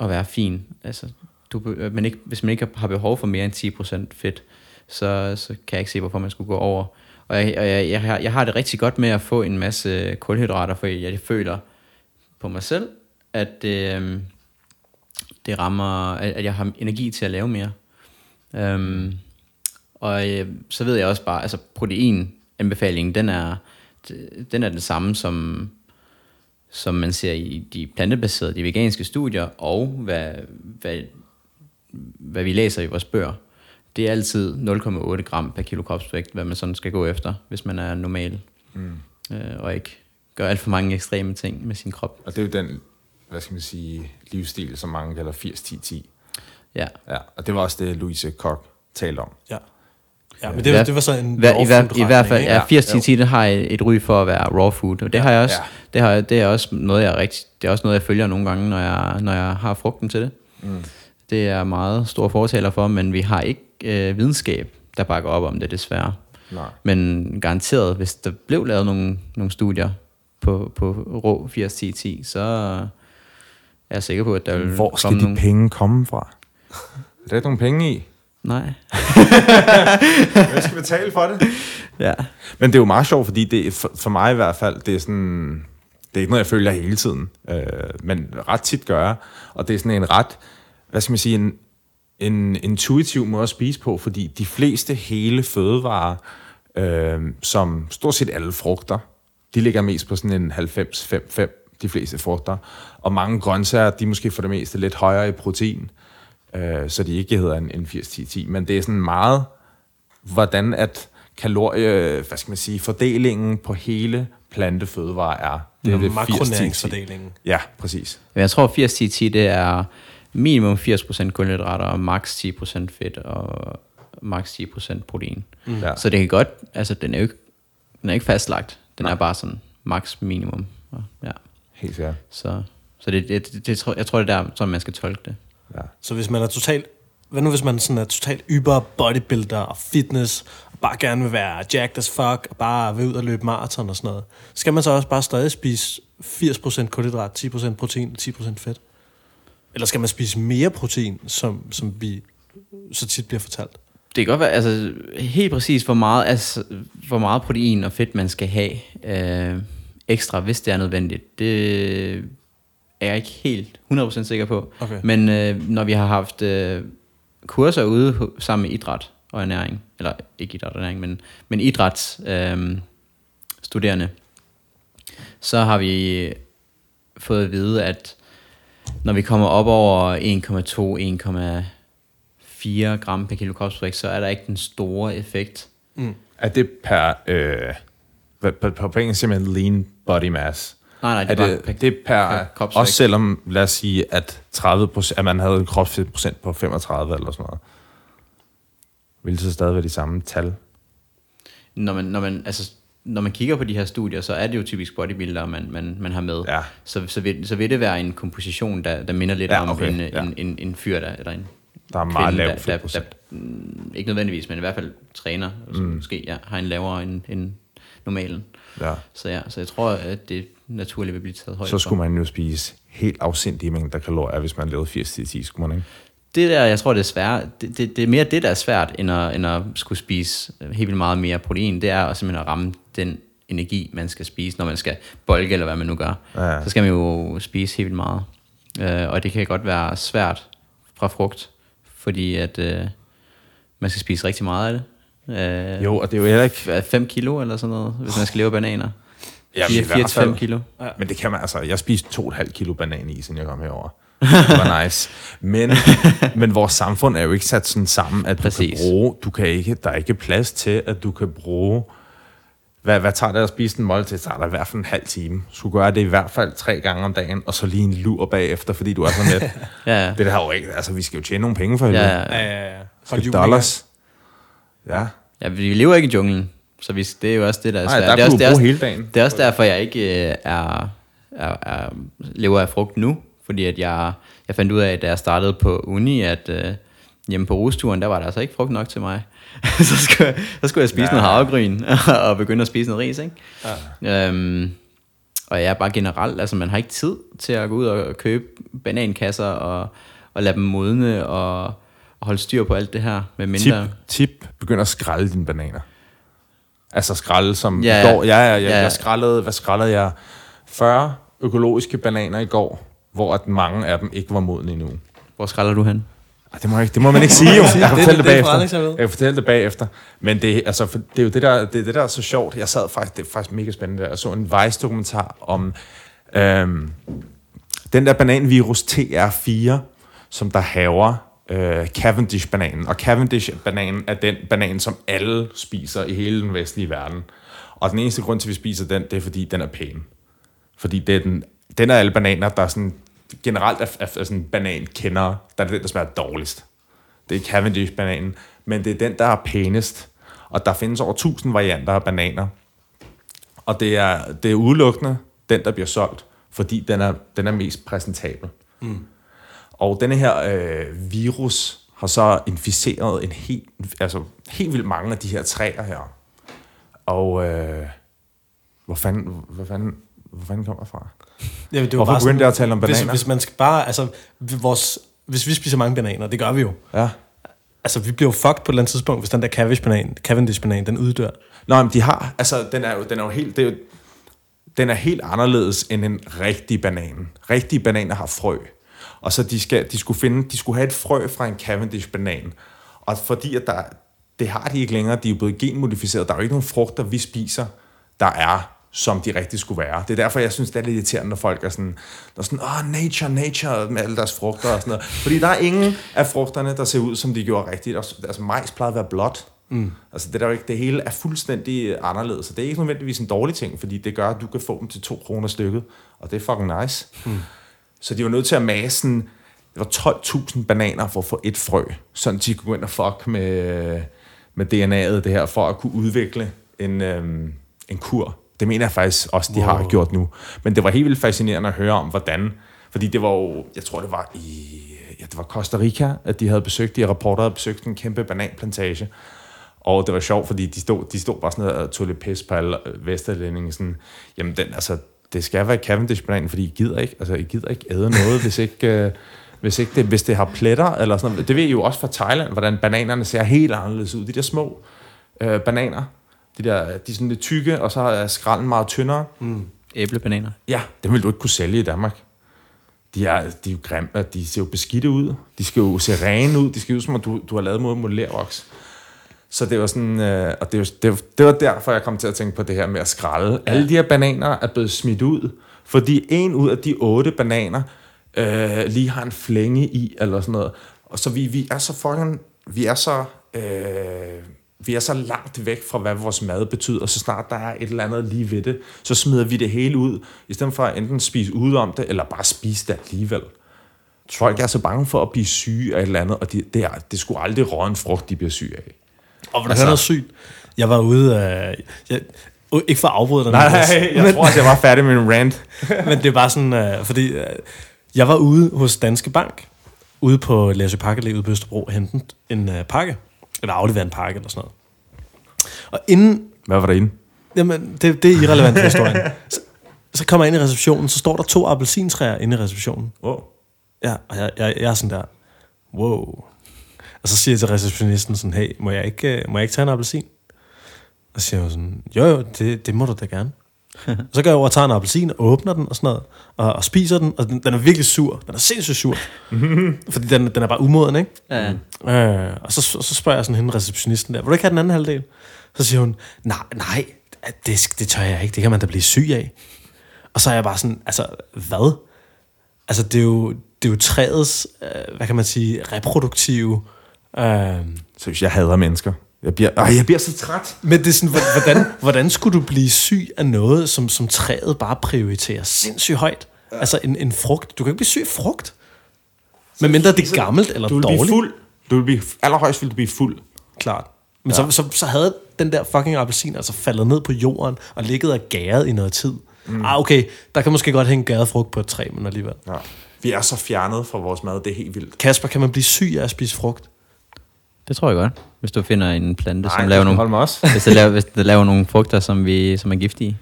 at være fin. Altså, du, øh, men ikke, hvis man ikke har behov for mere end 10% fedt, så, så kan jeg ikke se, hvorfor man skulle gå over. Og jeg, og jeg, jeg, har, jeg har det rigtig godt med at få en masse kulhydrater, for jeg, jeg føler på mig selv, at det, det rammer, at, at jeg har energi til at lave mere. Øhm, og øh, så ved jeg også bare, altså proteinanbefalingen, den er, den er den samme som, som man ser i de plantebaserede, de veganske studier, og hvad, hvad, hvad vi læser i vores bøger. Det er altid 0,8 gram per kilo kropsvægt, hvad man sådan skal gå efter, hvis man er normal. Mm. Øh, og ikke gør alt for mange ekstreme ting med sin krop. Og det er jo den, hvad skal man sige, livsstil, som mange kalder 80-10-10. Ja. Ja, og det var også det, Louise Koch talte om. Ja. Ja, men det, det var så en hver, raw i, hver, food I hvert fald, ja, ikke? 80 10 det har et, et ry for at være raw food, og det har jeg også, ja. det, har, det er også noget, jeg rigtig, det er også noget, jeg følger nogle gange, når jeg, når jeg har frugten til det. Mm. Det er meget stor fortaler for, men vi har ikke øh, videnskab, der bakker op om det, desværre. Nej. Men garanteret, hvis der blev lavet nogle, nogle studier på, på rå 80-10-10, så er jeg sikker på, at der vil Hvor skal komme de nogle... penge komme fra? Er der ikke nogen penge i? Nej. Hvem skal betale for det? Ja. Men det er jo meget sjovt, fordi det, for, for mig i hvert fald, det er sådan... Det er ikke noget, jeg følger hele tiden, øh, men ret tit gør jeg. Og det er sådan en ret, hvad skal man sige, en, en intuitiv måde at spise på, fordi de fleste hele fødevarer, øh, som stort set alle frugter, de ligger mest på sådan en 90-5-5, de fleste frugter. Og mange grøntsager, de er måske for det meste lidt højere i protein, øh, så de ikke hedder en, en 80-10-10. Men det er sådan meget, hvordan at kalorie, hvad skal man sige, fordelingen på hele plantefødevarer er. Det er 80-10-10. makronæringsfordelingen. Ja, præcis. Men jeg tror 80-10-10, det er minimum 80% kulhydrater og maks 10% fedt og maks 10% protein. Mm. Ja. Så det kan godt, altså den er jo ikke, den er ikke fastlagt. Den Nej. er bare sådan maks minimum. Ja. Helt sikkert. Så, så det, det, det, det, tror, jeg tror, det er der, som man skal tolke det. Ja. Så hvis man er totalt... Hvad nu hvis man sådan er totalt yber bodybuilder og fitness, og bare gerne vil være jacked as fuck, og bare vil ud og løbe maraton og sådan noget, skal man så også bare stadig spise 80% kulhydrat, 10% protein og 10% fedt? Eller skal man spise mere protein, som, som vi så tit bliver fortalt? Det kan godt være, altså helt præcis, hvor meget, altså, hvor meget protein og fedt man skal have øh, ekstra, hvis det er nødvendigt. Det er jeg ikke helt 100% sikker på. Okay. Men øh, når vi har haft øh, kurser ude sammen med idræt og ernæring, eller ikke idræt og ernæring, men, men idræts øh, studerende, så har vi fået at vide, at når vi kommer op over 1,2-1,4 gram per kilo kropsvægt, så er der ikke den store effekt. Er det per, øh, på, på, på engelsk simpelthen lean body mass? Nej, nej, det er det, bare det er per, per kropsvægt. også selvom, lad os sige, at 30% at man havde en kropsfedtprocent på 35 eller sådan noget, ville det så stadig være de samme tal? når man, når man, altså, når man kigger på de her studier, så er det jo typisk bodybuildere, man, man, man har med. Ja. Så, så, vil, så vil det være en komposition, der, der minder lidt Ja, om okay, en, ja. en, en, en fyr, der, eller en Der er meget kvinde, lav der, der, der, mm, ikke nødvendigvis, men i hvert fald træner, og mm. måske ja, har en lavere end, end normalen. Ja. Så ja, så jeg tror, at det naturligt vil blive taget højt Så skulle man jo spise helt afsindige mængder kalorier, hvis man lavede 80-10, skulle man ikke? Det der, jeg tror, det er svært. Det, det, det er mere det, der er svært, end at, end at skulle spise helt vildt meget mere protein. Det er at simpelthen at ramme den energi, man skal spise, når man skal bolke, eller hvad man nu gør. Ja. Så skal man jo spise helt vildt meget. Øh, og det kan godt være svært fra frugt, fordi at øh, man skal spise rigtig meget af det. Øh, Jo, og det er jo heller ikke... 5 kilo eller sådan noget, hvis man skal leve af bananer. Hvert 4-5 fald. kilo. Men det kan man altså. Jeg spiste 2,5 kilo banan i, siden jeg kom herover. Det var nice. Men, men vores samfund er jo ikke sat sådan sammen, at du Præcis. kan bruge, du kan ikke, der er ikke plads til, at du kan bruge, hvad, hvad tager det at spise en måltid? Det tager dig i hvert fald en halv time. Du skulle gøre det i hvert fald tre gange om dagen, og så lige en lur bagefter, fordi du er så net. Ja, ja. Det der har jo ikke, altså vi skal jo tjene nogle penge for helvede. Ja, ja. Ja, ja, ja. Skal dollars. Ja. Ja, vi lever ikke i junglen, så vi, det er jo også det, der er Nej, svært. der det, er også, du det, er også, hele dagen. det er også derfor, jeg ikke øh, er, er, er, lever af frugt nu, fordi at jeg, jeg fandt ud af, da jeg startede på uni, at øh, hjemme på rusturen, der var der altså ikke frugt nok til mig. så, skulle jeg, så skulle jeg spise Ja. noget havregryn, og begynde at spise noget ris, ikke? Ja. Øhm, og jeg er bare generelt, altså man har ikke tid til at gå ud og købe banankasser og, og lade dem modne og, og holde styr på alt det her, med Tip, mindre... tip, begynd at skrælle dine bananer. Altså skralde som Ja, går. Ja, ja, ja, Ja. jeg skrællede, hvad skrællede jeg? 40 økologiske bananer i går, hvor at mange af dem ikke var modne endnu. Hvor skralder du hen? Ej, det må, jeg ikke, det må man ikke sige, jo. Jeg kan Det- fortælle det, det er bagefter. Jeg kan fortælle det bagefter. Men det, altså, det er jo det der, det, er det, der er så sjovt. Jeg sad faktisk, det er faktisk mega spændende. der. Jeg så en Vice-dokumentar om øhm, den der bananvirus TR4, som der haver øh, Cavendish-bananen. Og Cavendish-bananen er den banan, som alle spiser i hele den vestlige verden. Og den eneste grund til, at vi spiser den, det er, fordi den er pæn. Fordi det er den, den af alle bananer, der er sådan, generelt er, er, er sådan banankendere, der er den, der smager dårligst. Det er Cavendish-bananen, men det er den, der er pænest. Og der findes over 1000 varianter af bananer. Og det er, det er udelukkende den, der bliver solgt, fordi den er, den er mest præsentabel. Mm. Og denne her øh, virus har så inficeret en helt, altså, helt vildt mange af de her træer her. Og øh, hvor fanden, hvor fanden, hvor fanden kommer jeg fra? Jamen, det var Hvorfor begyndte jeg at tale om hvis, bananer? hvis man skal bare, altså, vores, hvis vi spiser mange bananer, det gør vi jo. Ja. Altså, vi bliver jo fucked på et eller andet tidspunkt, hvis den der Cavendish-banan, Cavendish-banan den uddør. Nå, men de har, altså, den er jo, den er jo helt, det er jo, den er helt anderledes end en rigtig banan. Rigtige bananer har frø. Og så de, skal, de, skulle finde, de skulle have et frø fra en Cavendish-banan. Og fordi at der, det har de ikke længere, de er blevet genmodificeret. Der er jo ikke nogen frugter, vi spiser, der er som de rigtig skulle være. Det er derfor, jeg synes, det er lidt irriterende, når folk er sådan, der er sådan, åh, oh, nature, nature, med alle deres frugter og sådan noget. Fordi der er ingen af frugterne, der ser ud, som de gjorde rigtigt. Altså, majs plejede at være blåt. Mm. Altså, det, er der ikke, det hele er fuldstændig anderledes. Så det er ikke nødvendigvis en dårlig ting, fordi det gør, at du kan få dem til 2 kroner stykket. Og det er fucking nice. Mm. Så de var nødt til at mase sådan, det var 12.000 bananer for at få et frø, sådan de kunne gå ind og fuck med, med DNA'et det her, for at kunne udvikle en, øhm, en kur. Det mener jeg faktisk også, de wow. har gjort nu. Men det var helt vildt fascinerende at høre om, hvordan, fordi det var jo, jeg tror det var i, ja, det var Costa Rica, at de havde besøgt, de her reporter havde besøgt en kæmpe bananplantage, og det var sjovt, fordi de stod, de stod bare sådan og tog lidt pis på alle vesterlændinge, sådan, jamen den, altså, det skal være Cavendish-bananen, fordi I gider ikke, altså I gider ikke æde noget, hvis ikke, øh, hvis, ikke det, hvis det har pletter, eller sådan noget. Det ved I jo også fra Thailand, hvordan bananerne ser helt anderledes ud. De der små øh, bananer, de der, de er sådan lidt tykke, og så er skralden meget tyndere. Mm. Æblebananer. Ja, dem vil du ikke kunne sælge i Danmark. De er, de er jo grimme, de ser jo beskidte ud. De skal jo se rene ud. De skal ud, som om du, du har lavet mod modellervoks. Så det var sådan, øh, og det var, det, det var derfor, jeg kom til at tænke på det her med at skralde. Ja. Alle de her bananer er blevet smidt ud, fordi en ud af de otte bananer øh, lige har en flænge i, eller sådan noget. Og så vi, vi er så fucking, vi er så, øh, vi er så langt væk fra, hvad vores mad betyder, så snart der er et eller andet lige ved det, så smider vi det hele ud, i stedet for at enten spise ud om det, eller bare spise det alligevel. Folk er så bange for at blive syge af et eller andet, og det, det, er, det skulle aldrig røre en frugt, de bliver syge af. Og hvor altså, noget sygt. Jeg var ude af... Jeg, ikke for at afbryde dig. Nej, Niklas, jeg men, tror, at jeg var færdig med en rant. men det var sådan, uh, fordi uh, jeg var ude hos Danske Bank, ude på Læsø Pakkelæg ude på Østerbro, og hente en uh, pakke, eller aflevere en pakke eller sådan noget. Og inden, Hvad var der inde? jamen, det, det er irrelevant for historien. Så, så kommer jeg ind i receptionen, så står der to appelsintræer inde i receptionen. Oh. Ja, og jeg, jeg, jeg er sådan der, wow. Og så siger jeg til receptionisten sådan, hey, må jeg ikke, øh, må jeg ikke tage en appelsin? Og så siger jeg sådan, jo jo, det, det må du da gerne. og så går jeg over og tager en appelsin og åbner den og sådan noget, og, og spiser den, og den, den er virkelig sur. Den er sindssygt sur. fordi den, den er bare umoden, ikke? Ja. Øh, og så, så spørger jeg sådan hende receptionisten der, vil du ikke have den anden halvdel? Så siger hun, nej, nej, det, det tør jeg ikke, det kan man da blive syg af. Og så er jeg bare sådan, altså, hvad? Altså, det er jo, det er jo træets, øh, hvad kan man sige, reproduktive... Øh, Så hvis jeg hader mennesker. Jeg bliver, øh, jeg bliver så træt. men det er sådan, hvor- hvordan, hvordan skulle du blive syg af noget, som, som træet bare prioriterer sindssygt højt? Altså en, en frugt. Du kan ikke blive syg af frugt. Men mindre det er gammelt eller Du vil dårligt. blive fuld. Du vil blive, allerhøjst vil du blive fuld. Klart. Men ja. så, så, så havde den der fucking appelsin altså faldet ned på jorden og ligget og gæret i noget tid. Mm. Ah, okay, der kan måske godt hænge gæret frugt på et træ, men alligevel. Ja. Vi er så fjernet fra vores mad, det er helt vildt. Kasper, kan man blive syg af at spise frugt? Det tror jeg godt. Hvis du finder en plante, som Nej, laver du skal nogle, holde mig også. hvis, der laver, hvis der laver nogle frugter, som, vi, som er giftige.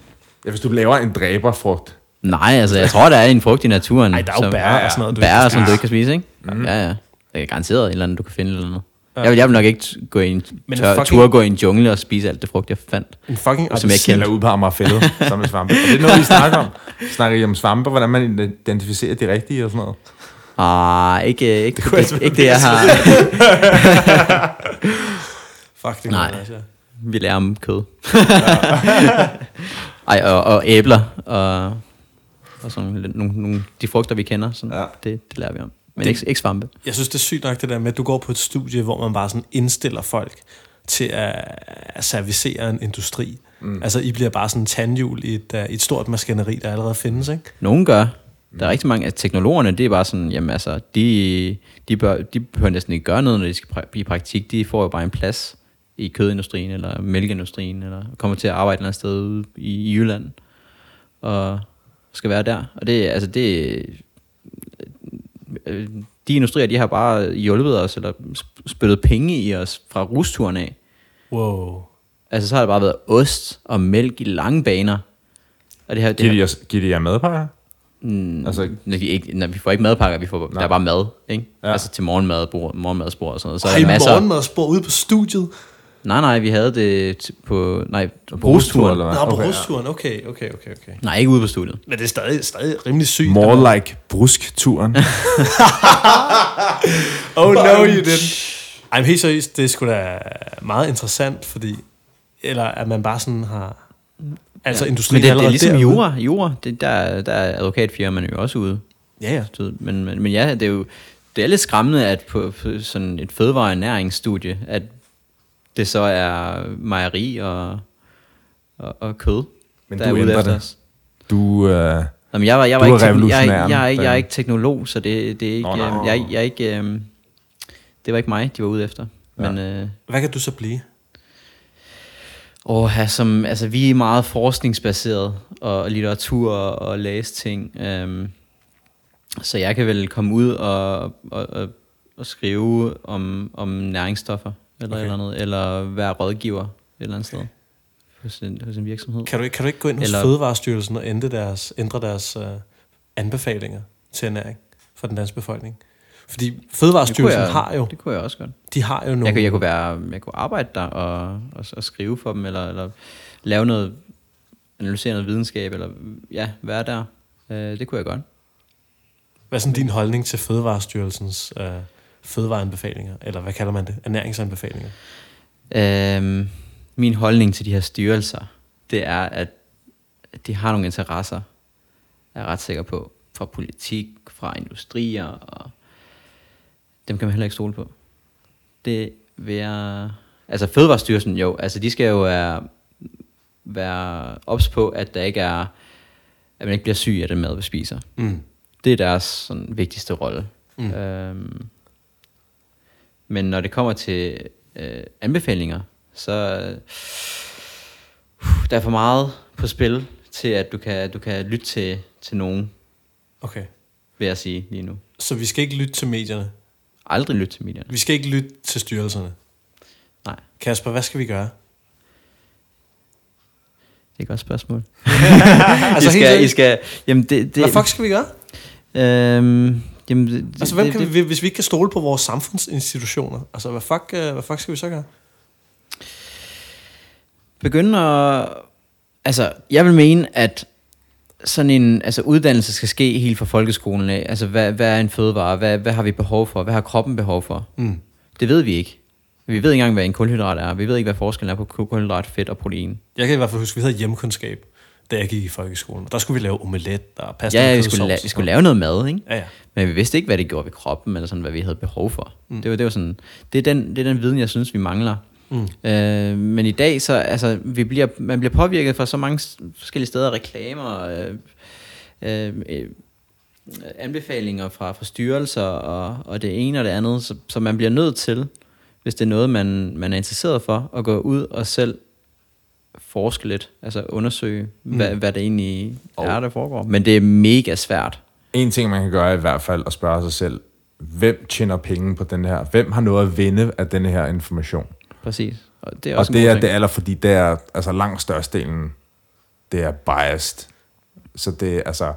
Ja, hvis du laver en dræberfrugt. Nej, altså jeg tror, der er en frugt i naturen. Nej, der er jo som, bær og sådan noget. Du Bær, ikke som kan du ikke kan spise, ikke? Mm. Ja, ja. Det er garanteret et eller andet, du kan finde eller andet. Jeg vil, jeg vil nok ikke gå i en Men tør, fucking- tur gå i en jungle og spise alt det frugt, jeg fandt. En fucking Og som jeg. Eller ude på Amagerfællet, sammen med svampe. Og det er noget, vi snakker om. Snakker I om svampe, hvordan man identificerer de rigtige og sådan noget? Ah, ikke, ikke, kunne ikke, jeg ikke det, jeg har. Fuck, det Nej. ja. Vi lærer om kød. Ej, og, og æbler, og, og sådan nogle, nogle, de frugter, vi kender, sådan, Ja. ja. det, det lærer vi om. Men Det- ikke, ikke svampe. Jeg synes, det er sygt nok det der med, at du går på et studie, hvor man bare sådan indstiller folk til at, at servicere en industri. Mm. Altså, I bliver bare sådan en tandhjul i et, uh, i et stort maskineri, der allerede findes, ikke? Nogen gør. Der er rigtig mange af teknologerne, det er bare sådan, jamen altså, de, de, bør, de behøver næsten ikke gøre noget, når de skal i praktik. De får jo bare en plads i kødindustrien, eller mælkeindustrien, eller kommer til at arbejde et eller andet sted ude i, i Jylland, og skal være der. Og det, altså det, øh, de industrier, de har bare hjulpet os, eller sp- spyttet penge i os fra rusturen af. Wow. Altså så har det bare været ost og mælk i lange baner. Og det her, det Giver her, de, os, giver de jer madpakker? Mm, Altså- altså, vi, ikke, nej, vi får ikke madpakker, vi får, der er bare mad, ikke? Ja. Altså til morgenmad, bord, morgenmadsbord og sådan noget. Så Har er I der masser. morgenmadspor ude på studiet? Nej, nej, vi havde det t- på, nej, rustur, brusturen. eller hvad? Nå, på Okay, ja. rusturen. Okay, okay, okay, okay. Nej, ikke ude på studiet. Men det er stadig, stadig rimelig sygt. More like brusk-turen. Oh no, you didn't. Ej, men helt seriøst, det er sgu da meget interessant, fordi... Eller at man bare sådan har... Altså, ja. industrien Men det, det er ligesom derude. jura. jura det, der, der er advokatfirmaerne jo også ude. Ja, ja. Men, men, men ja, det er jo det er lidt skræmmende, at på, på sådan et fødevareernæringsstudie, at det så er mejeri og, og, og kød, Men der du er ude efter det. os. Du, øh, Nå, men jeg var, jeg var er ikke, jeg, revolutionæren, jeg, jeg, jeg er ikke teknolog, så det, det er ikke, Nå, nå, øh, nå. jeg, jeg er ikke, øh, det var ikke mig, de var ude efter. Men øh, Hvad kan du så blive? Åh, her, som, altså, vi er meget forskningsbaseret, og litteratur og læse ting. Øh, så jeg kan vel komme ud og, og, og, og skrive om, om næringsstoffer, eller, Okay. okay. eller, andet, eller være rådgiver et eller andet sted hos en, hos en virksomhed. Kan du, ikke- kan du ikke gå ind hos Eller- Fødevarestyrelsen og ændre deres, ændre deres uh, anbefalinger til ernæring for den danske befolkning? Fordi Fødevarestyrelsen jeg, har jo, det kunne jeg også godt. de har jo nogle... Jeg kunne, jeg kunne, være, jeg kunne arbejde der og, og, og skrive for dem, eller, eller lave noget, analysere noget videnskab, eller ja, være der. Øh, det kunne jeg godt. Hvad er sådan din holdning til Fødevarestyrelsens uh, fødevareanbefalinger? Eller hvad kalder man det? Ernæringsanbefalinger? Øhm, min holdning til de her styrelser, det er, at de har nogle interesser, jeg er ret sikker på, fra politik, fra industrier, og dem kan man heller ikke stole på. Det vil jeg... Altså Fødevarestyrelsen, jo, altså de skal jo være, være ops på, at der ikke er, at man ikke bliver syg af den mad, vi spiser. Mm. Det er deres sådan, vigtigste rolle. Mm. Øhm, men når det kommer til øh, anbefalinger, så øh, der er for meget på spil til, at du kan, du kan lytte til, til nogen, Okay. vil jeg sige lige nu. Så vi skal ikke lytte til medierne. Aldrig lytte til medierne. Vi skal ikke lytte til styrelserne. Nej, Kasper, hvad skal vi gøre? det er et godt spørgsmål. altså, I helt skal, I seriøst, skal, jamen det, det, hvad fuck skal vi gøre? Øhm, jamen, det, Altså, hvem det, kan det, vi, hvis vi ikke kan stole på vores samfundsinstitutioner, altså, hvad fuck, øh, hvad fuck skal vi så gøre? begynde at... Altså, jeg vil mene, at sådan en altså, uddannelse skal ske helt fra folkeskolen af. Altså, hvad, hvad er en fødevare? Hvad, hvad har vi behov for? Hvad har kroppen behov for? Mm. Det ved vi ikke. Vi ved ikke engang, hvad en kulhydrat er. Vi ved ikke, hvad forskellen er på kulhydrat, fedt og protein. Jeg kan i hvert fald huske, at vi havde hjemkundskab, da jeg gik i folkeskolen. Der skulle vi lave omelet og pasta Ja, ja vi, skulle la- vi skulle lave noget mad, ikke? Ja, ja. Men vi vidste ikke, hvad det gjorde ved kroppen, eller sådan, hvad vi havde behov for. Mm. Det, var, det, var sådan, det, er den, det er den viden, jeg synes, vi mangler. Mm. Øh, men i dag, så altså, vi bliver, man bliver påvirket fra så mange forskellige steder, reklamer, øh, øh, øh, anbefalinger fra, fra styrelser, og, og det ene og det andet, så, så man bliver nødt til, hvis det er noget, man, man er interesseret for, at gå ud og selv forske lidt, altså undersøge, mm. hvad, hvad det egentlig er, der foregår. Men det er mega svært. En ting, man kan gøre er i hvert fald at spørge sig selv, hvem tjener penge på den her? Hvem har noget at vinde af den her information? Præcis. Og det er Og også det en er det aller, fordi det er, altså langt størstedelen, det er biased. Så det er, altså,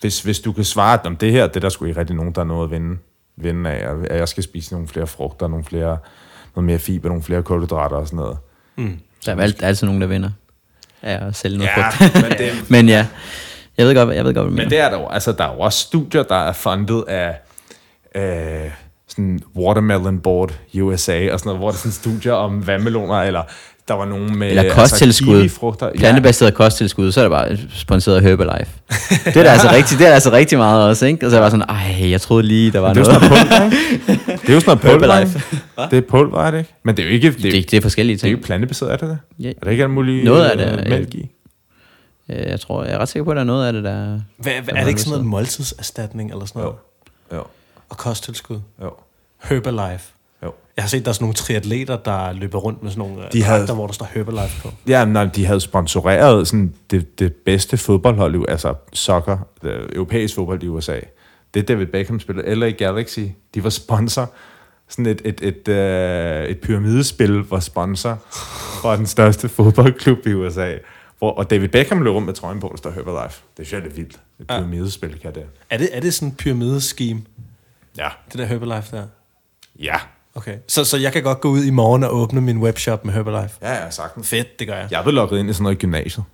hvis, hvis du kan svare, om det her, det er der skulle ikke rigtig nogen, der er noget at vinde, vinde af, at jeg skal spise nogle flere frugter, nogle flere, noget mere fiber, nogle flere kulhydrater og sådan noget. Mm. Der er alt, altid nogen, der vinder. Ja, at sælge noget Ja, frugt. men det- men ja, jeg ved godt, jeg ved godt, hvad du Men det er der jo, altså der er jo også studier, der er fundet af øh, sådan Watermelon Board USA og sådan noget, hvor der er sådan studier om vandmeloner, eller der var nogen med Eller kosttilskud. Altså. Plantebaseret kosttilskud, så er det bare sponsoreret Herbalife. det er altså rigtig, det er altså rigtig meget også, ikke? Og så er jeg bare sådan, ej, jeg troede lige, der var Det er jo noget. sådan noget pulver? Det er jo sådan noget pulver, Herbalife. ikke? Det er pulver, er det ikke? Men det er jo ikke, det er, det, det er forskellige det er jo ting. ikke plantebaseret, er det det? Ja. Er der ikke alt muligt Noget af det øh, er- mælk i? Øh, Jeg tror, jeg er ret sikker på, at der er noget af det, der... Hvad, hvad, er det ikke sådan noget måltidserstatning eller sådan noget? Jo. Og kosttilskud? Jo. Herbalife. Jo. Jeg har set, der er sådan nogle triatleter, der løber rundt med sådan nogle De De havde- havde... hvor der står Herbalife på. Ja, nej, de havde sponsoreret sådan det, det bedste fodboldhold, i- altså soccer, øh, europæisk fodbold i USA. Det er David Beckham spillede. LA Galaxy, de var sponsor. Sådan et, et, et, øh, et pyramidespil var sponsor for den største fodboldklub i USA. Hvor, og David Beckham løb rundt med trøjen på, der står Herbalife. Det synes jeg er vildt. Et pyramidespil kan det. Er det, er det sådan en pyramideskeme, Ja. det der Herbalife der? Ja. Okay. Så, så jeg kan godt gå ud i morgen og åbne min webshop med Herbalife? Ja, ja, sagtens. Fedt, det gør jeg. Jeg blev lukket ind i sådan noget i gymnasiet.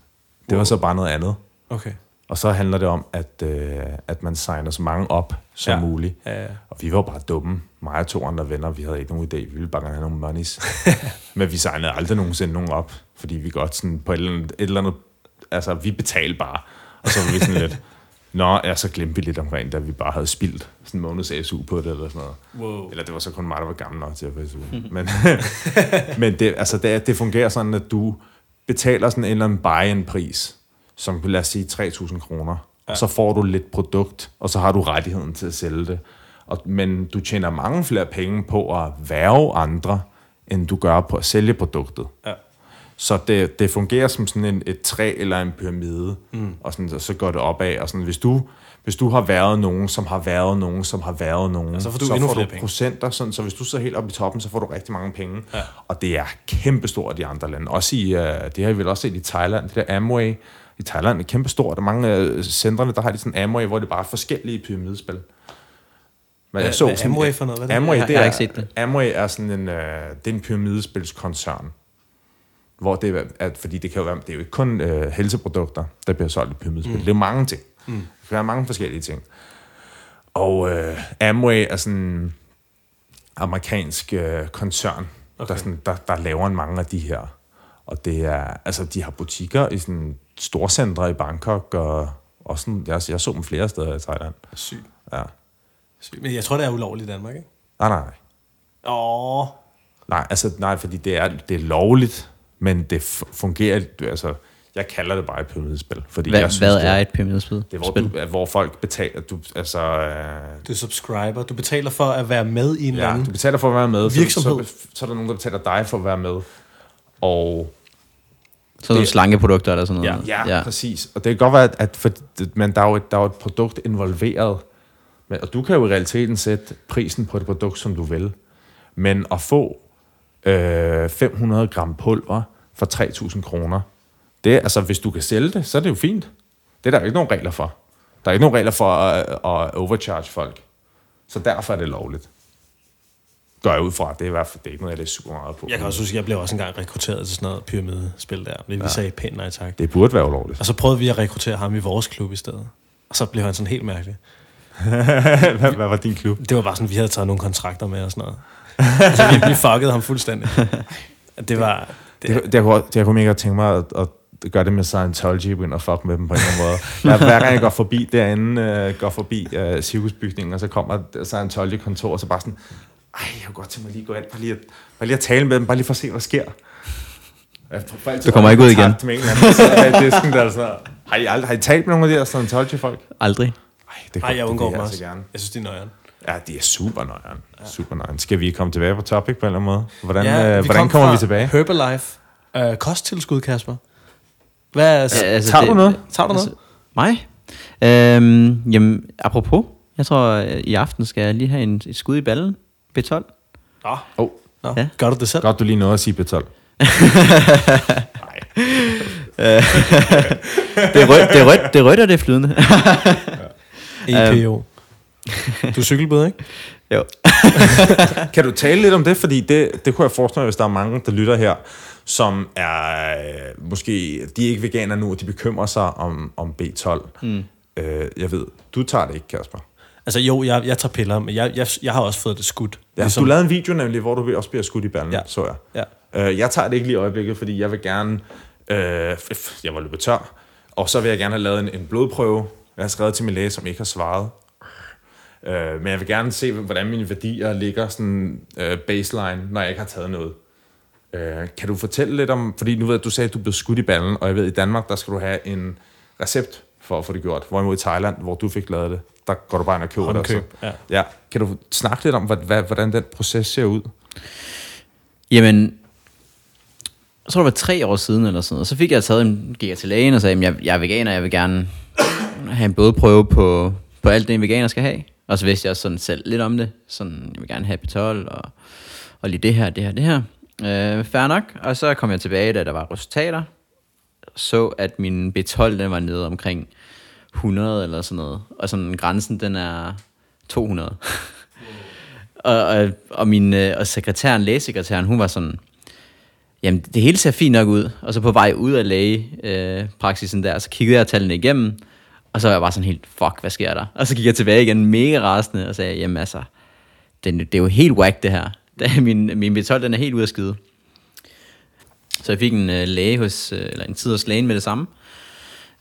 Det var så bare noget andet. Okay. Og så handler det om, at, øh, at man signer så mange op som ja. muligt. Ja, ja. Og vi var bare dumme. Mig og to andre venner, vi havde ikke nogen idé. Vi ville bare gerne have nogle monies. Men vi signede aldrig nogensinde nogen op, fordi vi godt sådan på et eller andet... Et eller andet altså, vi betalte bare. Og så var vi sådan lidt... Nå, ja, så glemte vi lidt omkring, da vi bare havde spildt sådan en måneds SU på det, eller sådan noget. Wow. Eller det var så kun mig, der var gammel nok til at få SU. men men det, altså, det, det fungerer sådan, at du betaler sådan en eller anden buy-in-pris, som lad os sige 3.000 kroner. Ja. Og så får du lidt produkt, og så har du rettigheden til at sælge det. Og, men du tjener mange flere penge på at værve andre, end du gør på at sælge produktet. Ja. Så det, det fungerer som sådan en, et træ eller en pyramide, mm. og, sådan, og så går det opad. Og sådan, hvis, du, hvis du har været nogen, som har været nogen, som har været nogen, Ja, så får du så endnu får du penge. procenter. Sådan, så hvis du sidder helt oppe i toppen, så får du rigtig mange penge. Ja. Og det er kæmpestort i de andre lande. Også i, uh, det har vi vel også set i Thailand, det der Amway. I Thailand er kæmpestort. Der er mange uh, centrene, der har de sådan Amway, hvor det bare er forskellige pyramidespil. Men Hvad- hvad er Amway for noget? Hvad er det? Amway, Jeg- det jeg har er, ikke set det. Amway er sådan en, uh, det er en pyramidespilskoncern. Hvor det er, at, fordi det kan jo være, det er jo ikke kun uh, helseprodukter, der bliver solgt i pyramidespil. Mm. Det er jo mange ting. Mm. Det kan være mange forskellige ting. Og uh, Amway er sådan en amerikansk uh, koncern, okay. der, sådan, der, der laver mange af de her. Og det er, altså de har butikker i sådan storcentre i Bangkok, og, og sådan, jeg, jeg så dem flere steder i Thailand. Sygt. Ja. Sygt. Men jeg tror, det er ulovligt i Danmark, ikke? Nej, nej, nej. Åh. Nej, altså, nej, fordi det er, det er lovligt, men det fungerer, altså, jeg kalder det bare et pyramidespil, fordi Hvad, jeg synes, hvad det, er et pyramidespil? det er, hvor, du, hvor folk betaler, du, altså, øh, Du er subscriber. Du betaler for at være med i en eller ja, anden du betaler for at være med, Virksomhed. Så, så, så, er der nogen, der betaler dig for at være med, og Så er det det- slankeprodukter eller sådan noget? Ja, ja, præcis. Og det kan godt være, at, at for, men der er, jo et, der er jo et produkt involveret. Men, og du kan jo i realiteten sætte prisen på det produkt, som du vil. Men at få øh, 500 gram pulver for 3.000 kroner, det er, altså, hvis du kan sælge det, så er det jo fint. Det er der ikke nogen regler for. Der er ikke nogen regler for at, at overcharge folk. Så derfor er det lovligt. Går jeg ud fra. Det er i hvert fald det er ikke noget, jeg læser super meget på. Jeg kan også huske, at jeg blev også engang rekrutteret til sådan noget pyramidespil der. Men vi sagde pænt nej tak. Det burde være ulovligt. Og så prøvede vi at rekruttere ham i vores klub i stedet. Og så blev han sådan helt mærkelig. hvad, hvad var din klub? Det var bare sådan, vi havde taget nogle kontrakter med og sådan noget. så vi, vi fuckede ham fuldstændig. Det var... Det, det, det, kunne, det kunne godt tænke mig at, at gøre det med Scientology, begynde at fuck med dem på en eller anden måde. Hver, hver gang jeg går forbi derinde, øh, går forbi øh, cirkusbygningen, og så kommer Scientology-kontor, og så bare sådan, ej, jeg kunne godt tænke mig lige at gå ind, bare lige at, bare lige at tale med dem, bare lige for at se, hvad der sker. Jeg Du kommer ikke ud igen. Med en eller anden, så det sådan der, sådan, har, I aldrig, har I talt med nogle af de der Scientology-folk? Aldrig. Ej, det, Nej, jeg undgår dem altså også. gerne. Jeg synes, de er nøjeren. Ja, de er super nøjeren. Super nøjeren. Skal vi komme tilbage på topic på en eller anden måde? Hvordan, Ja, øh, vi hvordan kom kommer vi tilbage? Herbalife. Øh, kosttilskud, Kasper. Hvad er, Ja, altså, tager du noget? Tager du altså, noget? Mig? Øhm, jamen, apropos, jeg tror, øh, i aften skal jeg lige have en, et skud i ballen. B12. Nå, Oh, Nå. Ja. Gør du det selv? godt, du lige nåede at sige B12. Det er rødt, det er rødt, det er rødt og det er flydende. EPO. Du er cykelbud, ikke? Jo. Kan du tale lidt om det? Fordi det, det kunne jeg forestille mig, hvis der er mange, der lytter her, som er øh, måske, de er ikke veganer nu, og de bekymrer sig om, om B12. Mm. Øh, jeg ved, du tager det ikke, Kasper. Altså jo, jeg, jeg tager piller, men jeg, jeg, jeg har også fået det skudt. Ja, ligesom. Du lavede en video nemlig, hvor du også bliver skudt i ballen, ja. Ja. så jeg. Ja. Øh, jeg tager det ikke lige i øjeblikket, fordi jeg vil gerne... Øh, jeg var løbet tør. Og så vil jeg gerne have lavet en, en blodprøve. Jeg har skrevet til min læge, som ikke har svaret. Øh, men jeg vil gerne se, hvordan mine værdier ligger sådan øh, baseline, når jeg ikke har taget noget. Øh, kan du fortælle lidt om... Fordi nu ved jeg, du sagde, at du blev skudt i ballen, og jeg ved, at i Danmark, der skal du have en recept for at få det gjort. Hvorimod i Thailand, hvor du fik lavet det, der går du bare ind og køber det. og så- Håndkøb, ja. ja. Kan du snakke lidt om, hvordan den proces ser ud? Jamen, jeg tror det var tre år siden eller sådan noget, så fik jeg taget en, gik jeg til lægen og sagde, at jeg, jeg er veganer, jeg vil gerne have en blodprøve på, på alt det, en veganer skal have. Og så vidste jeg sådan selv lidt om det. Sådan, jeg vil gerne have B12 og, og lige det her, det her, det her. Øh, fair nok. Og så kom jeg tilbage, da der var resultater. Så at min B12, den var nede omkring 100 eller sådan noget. Og sådan grænsen, den er 200. og, og, og, min, øh, og sekretæren, lægesekretæren, hun var sådan, jamen det hele ser fint nok ud. Og så på vej ud af lægepraksisen øh, der, så kiggede jeg tallene igennem, og så var jeg bare sådan helt, fuck, hvad sker der? Og så gik jeg tilbage igen mega rasende og sagde, jamen altså, det, det er jo helt whack det her. Det er min, min B12, den er helt ude af skide. Så jeg fik en øh, læge hos, øh, eller en tid hos lægen med det samme,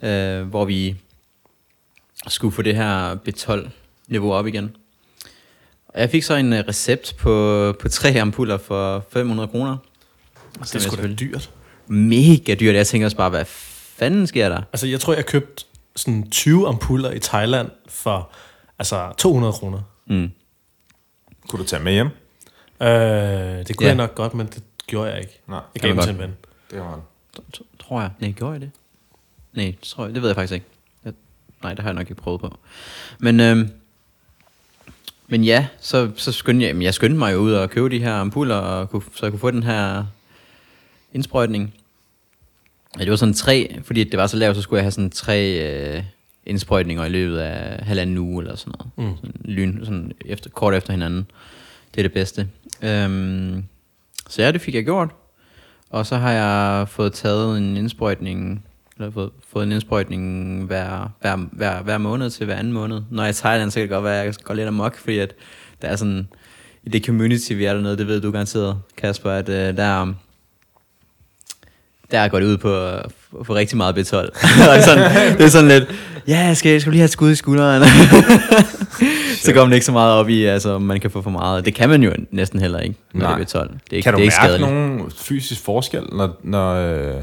øh, hvor vi skulle få det her B12-niveau op igen. Og jeg fik så en øh, recept på, på tre ampuller for 500 kroner. Det er sgu da dyrt. Mega dyrt. Jeg tænker også bare, hvad fanden sker der? Altså, jeg tror, jeg købte sådan 20 ampuller i Thailand for altså 200 kroner. Mm. Kunne du tage med hjem? Øh, det kunne Ja. jeg nok godt, men det gjorde jeg ikke. Nej, Jeg gav dem til en ven. Det var Tror jeg. Nej, gjorde jeg det? Nej, det tror jeg. Det ved jeg faktisk ikke. Jeg, nej, det har jeg nok ikke prøvet på. Men, øhm, men ja, så, så skyndte jeg, jeg skyndte mig jo ud og købe de her ampuller, og kunne, så jeg kunne få den her indsprøjtning. Ja, det var sådan tre, fordi det var så lavt, så skulle jeg have sådan tre øh, indsprøjtninger i løbet af halvanden uge eller sådan noget. Mm. Sådan, lyn, sådan efter, kort efter hinanden. Det er det bedste. Øhm, så ja, det fik jeg gjort. Og så har jeg fået taget en indsprøjtning, eller fået, fået en indsprøjtning hver, hver, hver, hver måned til hver anden måned. Når jeg er i Thailand, så kan det godt være, at jeg går lidt amok, fordi at der er sådan, i det community, vi er dernede, det ved du garanteret, Kasper, at uh, der, der går det ud på at få rigtig meget B12. Og det, er sådan, det er sådan lidt, ja, jeg skal, jeg skal lige have et skud i skulderen. så går man ikke så meget op i, altså, om man kan få for meget. Det kan man jo næsten heller ikke, når Nej. det er B12. Det er ikke, Kan du det er ikke mærke skadeligt. nogen fysisk forskel, når... når øh,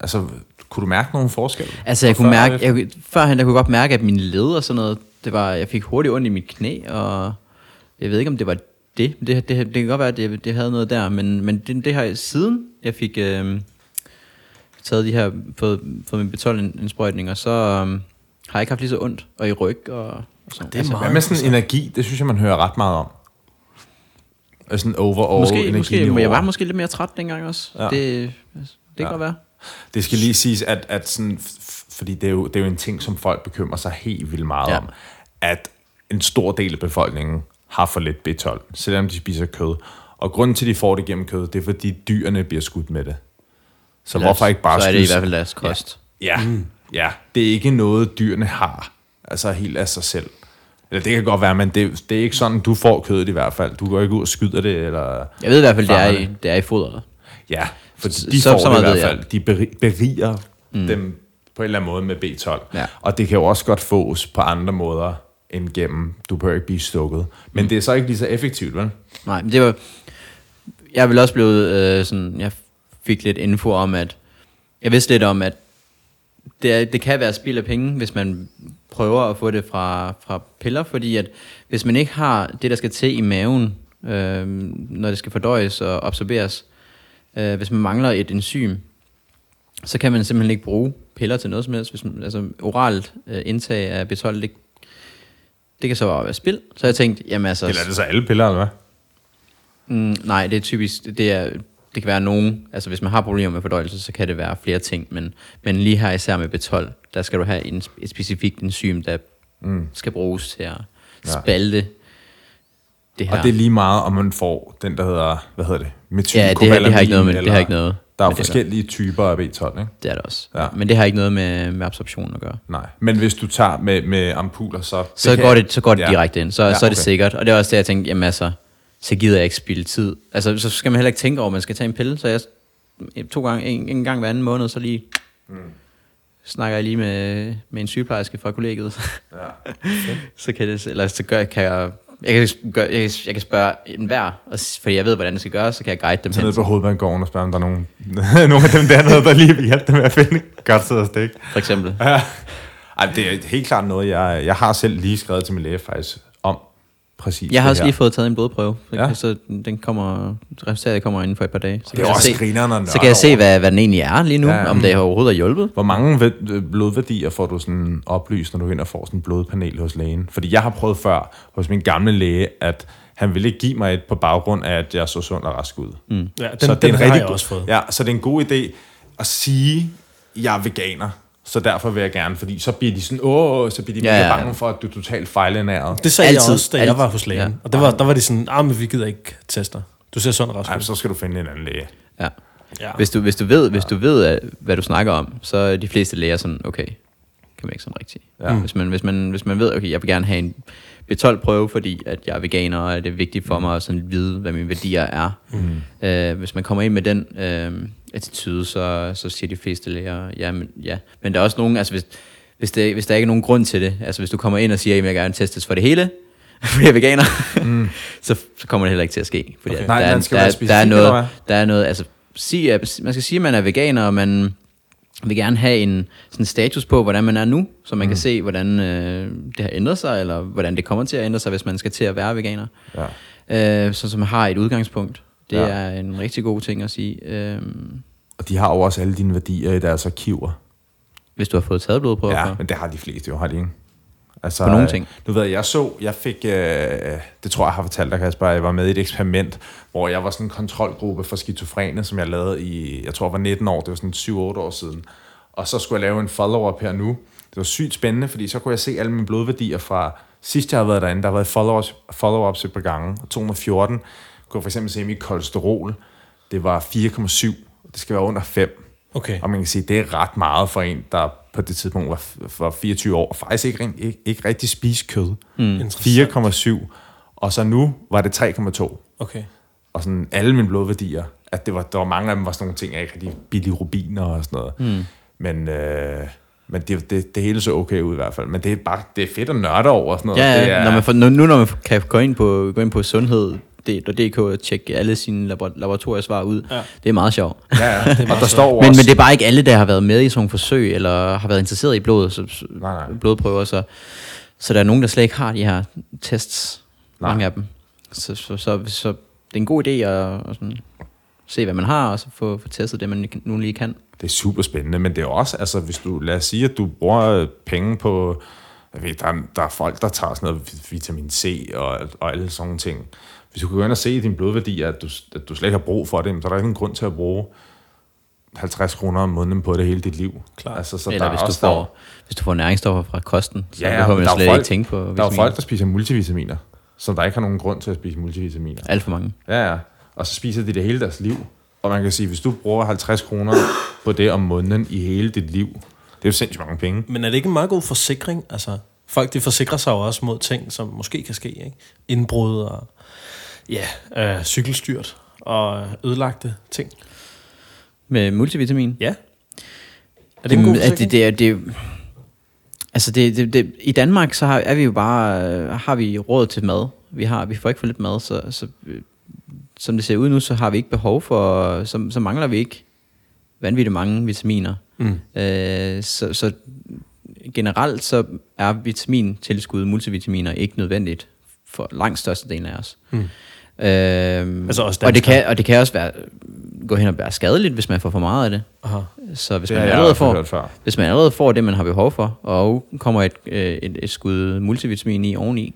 altså, kunne du mærke nogen forskel? Altså, jeg kunne mærke, jeg, kunne- førhen der kunne jeg godt mærke, at mine led og sådan noget, det var, jeg fik hurtigt ondt i mit knæ, og jeg ved ikke, om det var det. Det, det, det kan godt være, at det, det havde noget der, men, men det, det har jeg siden, jeg fik øh, taget de her, fået, fået min B12-indsprøjtninger, så øh, har jeg ikke haft lige så ondt, og i ryg og, og sådan. Det er meget Hvad med sådan energi? Det synes jeg, man hører ret meget om. Altså sådan overall Måske, måske, men jeg var måske lidt mere træt dengang også. Ja. Det, det kan Ja. godt være. Det skal lige siges, at, at sådan, fordi det er, jo, det er jo en ting, som folk bekymrer sig helt vildt meget. Ja. om, at en stor del af befolkningen har for lidt B12, selvom de spiser kød. Og grunden til, at de får det gennem kød, det er, fordi dyrene bliver skudt med det. Så Lad os- hvorfor ikke bare Så er det i skyde- hvert fald deres kost. Ja, mm. ja, det er ikke noget, dyrene har, altså helt af sig selv. Eller det kan godt være, men det, det er ikke sådan, du får kødet i hvert fald. Du går ikke ud og skyder det, eller... Jeg ved i hvert fald, det er i, det er i fodret. Ja, for Så- de så- får så det i hvert ved jeg. fald. De beri- beriger mm. dem på en eller anden måde med B12. Ja. Og det kan jo også godt fås på andre måder end gennem, du behøver ikke blive stukket. Men mm. det er så ikke lige så effektivt, vel? Nej, men det var... Jeg er vel også blevet øh, sådan... Jeg fik lidt info om, at... Jeg vidste lidt om, at det, er, det kan være spild af penge, hvis man prøver at få det fra, fra piller, fordi at hvis man ikke har det, der skal til i maven, øh, når det skal fordøjes og absorberes, øh, hvis man mangler et enzym, så kan man simpelthen ikke bruge piller til noget som helst. Hvis man, altså oralt øh, indtag af B12, det, det kan så bare være spild. Så jeg tænkte, jamen altså... Eller er det så alle piller, eller hvad? Mm, nej, det er typisk, det, er, det kan være nogen, altså hvis man har problemer med fordøjelse, så kan det være flere ting, men, men lige her især med B12, der skal du have en, et specifikt enzym, der mm. skal bruges til at Ja. spalte det her. Og det er lige meget, om man får den, der hedder, hvad hedder det? Ja, det her- det har ikke noget med- det har ikke noget Der er jo det forskellige typer af B12, ikke? Det er det også. Ja. Ja. Men det har ikke noget med, med absorption at gøre. Nej. Men hvis du tager med, med ampuller, så... Så kan- går det, så går det Ja. ja. direkte ind. Så, Ja, ja, så er det okay. sikkert. Og det er også det, jeg tænkte, jamen altså, så gider jeg ikke spille tid. Altså, så skal man heller ikke tænke over, at man skal tage en pille. Så jeg to gange, en, en gang hver anden måned, så lige mm. snakker jeg lige med, med en sygeplejerske fra kollegiet. Ja. så kan det, eller så gør, kan jeg, jeg kan, gøre, jeg, kan, jeg kan spørge enhver, og, fordi jeg ved, hvordan det skal gøres, så kan jeg guide dem Tag hen. ned på hovedbanegården og spørge, om der er nogen, nogle af dem dernede, der lige vil hjælpe dem med at finde godt sted at stikke. For eksempel. Ja. Ej, det er helt klart noget, jeg, jeg har selv lige skrevet til min læge faktisk om præcis Jeg har også her. lige fået taget en blodprøve, så, Ja. så den kommer, resultatet kommer inden for et par dage. Så Det er jeg også se, grineren at så kan jeg se, hvad, hvad den egentlig er lige nu, Ja, om det overhovedet er hjulpet. Hvor mange blodværdier får du sådan oplyst, når du går ind og får sådan en blodpanel hos lægen? Fordi jeg har prøvet før hos min gamle læge, at han ville ikke give mig et på baggrund af, at jeg så sund og rask ud. Mm. Ja, den, den har jeg også fået. Ja, så det er en god idé at sige, jeg er veganer. Så derfor vil jeg gerne, fordi så bliver de sådan, åh, så bliver de Ja, ja, ja. bange for, at du er totalt fejlernæret. Det sagde Altid, jeg også, da jeg altid. var hos lægen. Ja. Og det var, der var de sådan, ah, men vi gider ikke teste dig. Du ser sådan ud. så skal du finde en anden læge. Ja. Ja. Hvis du, hvis du ved, hvis du ved hvad du snakker om, så er de fleste læger sådan, okay, kan man ikke sådan rigtigt. Ja. Hvis, man, hvis, man, hvis man ved, okay, jeg vil gerne have en B12-prøve, fordi at jeg er veganer, og det er vigtigt for mig at sådan vide, hvad mine værdier er. Mm. Øh, hvis man kommer ind med den øh, attitude, så, så siger de fleste læger, ja, men, ja. Men der er også nogen, altså hvis, hvis, det, hvis der ikke er nogen grund til det, altså hvis du kommer ind og siger, at jeg gerne testes for det hele, fordi jeg er veganer, mm. så, så kommer det heller ikke til at ske. Fordi Okay. okay. Nej, der, er, der, er- der, er noget, der er noget, altså sige, at, man skal sige, at man er veganer, og man vil gerne have en sådan status på, hvordan man er nu, så man mm. kan se, hvordan øh, det har ændret sig, eller hvordan det kommer til at ændre sig, hvis man skal til at være veganer. Ja. Øh, så, man har et udgangspunkt. Det Ja. er en rigtig god ting at sige. Øh, Og de har jo også alle dine værdier i deres arkiver. hvis du har fået taget blodprøver Ja, men det har de fleste jo, har de ikke? Altså, På nogle øh, ting. Du ved, jeg så, jeg fik, øh, det tror jeg, jeg har fortalt dig, Kasper, jeg var med i et eksperiment, hvor jeg var sådan en kontrolgruppe for skizofrene, som jeg lavede i, jeg tror, jeg var 19 år, det var sådan 7-8 år siden. Og så skulle jeg lave en follow-up her nu. Det var sygt spændende, fordi så kunne jeg se alle mine blodværdier fra sidst jeg har været derinde. Der har været follow-ups, follow-ups et par gange. Og 214 kunne jeg for eksempel se mit kolesterol. Det var 4,7. Det skal være under 5. Okay. Og man kan sige, det er ret meget for en, der på det tidspunkt var, var 24 år, og faktisk ikke, ikke, ikke rigtig spise kød. Mm. Interessant. 4,7. Og så nu var det 3,2. Okay. Og sådan alle mine blodværdier, at det var, der var mange af dem var sådan nogle ting, jeg ikke rigtig billige rubiner og sådan noget. Mm. Men, øh, men det, det, det hele så okay ud i hvert fald. Men det er bare det er fedt at nørde over og sådan noget. Ja, det er, når man får, nu, nu når man kan gå ind på, gå ind på sundhed.dk og tjekke alle sine labor- laboratoriesvar ud, Ja. det er meget sjovt. ja, ja. og der står Men, også, men det er bare ikke alle, der har været med i sådan nogle forsøg, eller har været interesseret i blodet, så, så, Nej, nej. blodprøver, så, så der er nogen, der slet ikke har de her tests, Nej. mange af dem. Så, så, så, så det er en god idé at, at sådan, se, hvad man har, og så få, få testet det, man nu lige kan. Det er super spændende, men det er også, altså hvis du, lad os sige, at du bruger penge på, jeg ved, der, er, der er folk, der tager sådan noget vitamin C og, og alle sådan nogle ting. Hvis du kan gå ind og se i din blodværdi, at du, at du slet ikke har brug for det, så er der ikke en grund til at bruge 50 kroner om måneden på det hele dit liv. Klart. Altså, så Eller der er hvis du, også, får, hvis du får næringsstoffer fra kosten, så Ja, behøver man der slet folk- ikke tænke på der er vitaminer. folk, der spiser multivitaminer, som der ikke har nogen grund til at spise multivitaminer. Alt for mange. Ja, ja. Og så spiser de det hele deres liv. Og man kan sige, hvis du bruger 50 kroner på det om måneden i hele dit liv, det er jo sindssygt mange penge. Men er det ikke en meget god forsikring? Altså, folk de forsikrer sig jo også mod ting, som måske kan ske. Ikke? Indbrud og ja, øh, cykelstyrt og ødelagte ting. Med multivitamin? Ja. Er det en god det, det, er- det, altså det, det, det, i Danmark så har, er vi jo bare, øh, har vi råd til mad. Vi, har, vi får ikke for lidt mad, så, så øh, som det ser ud nu, så har vi ikke behov for, så, så mangler vi ikke vanvittigt mange vitaminer. Mm. Øh, så, så generelt så er vitamintilskud, multivitaminer, ikke nødvendigt for langt størstedelen af os. Mm. Øhm, Altså også og, det kan, og det kan også være, gå hen og være skadeligt, hvis man får for meget af det. Aha. Så hvis Det man, allerede får, hvis man allerede får det, man har behov for, og kommer et, øh, et, et skud multivitamin i oveni,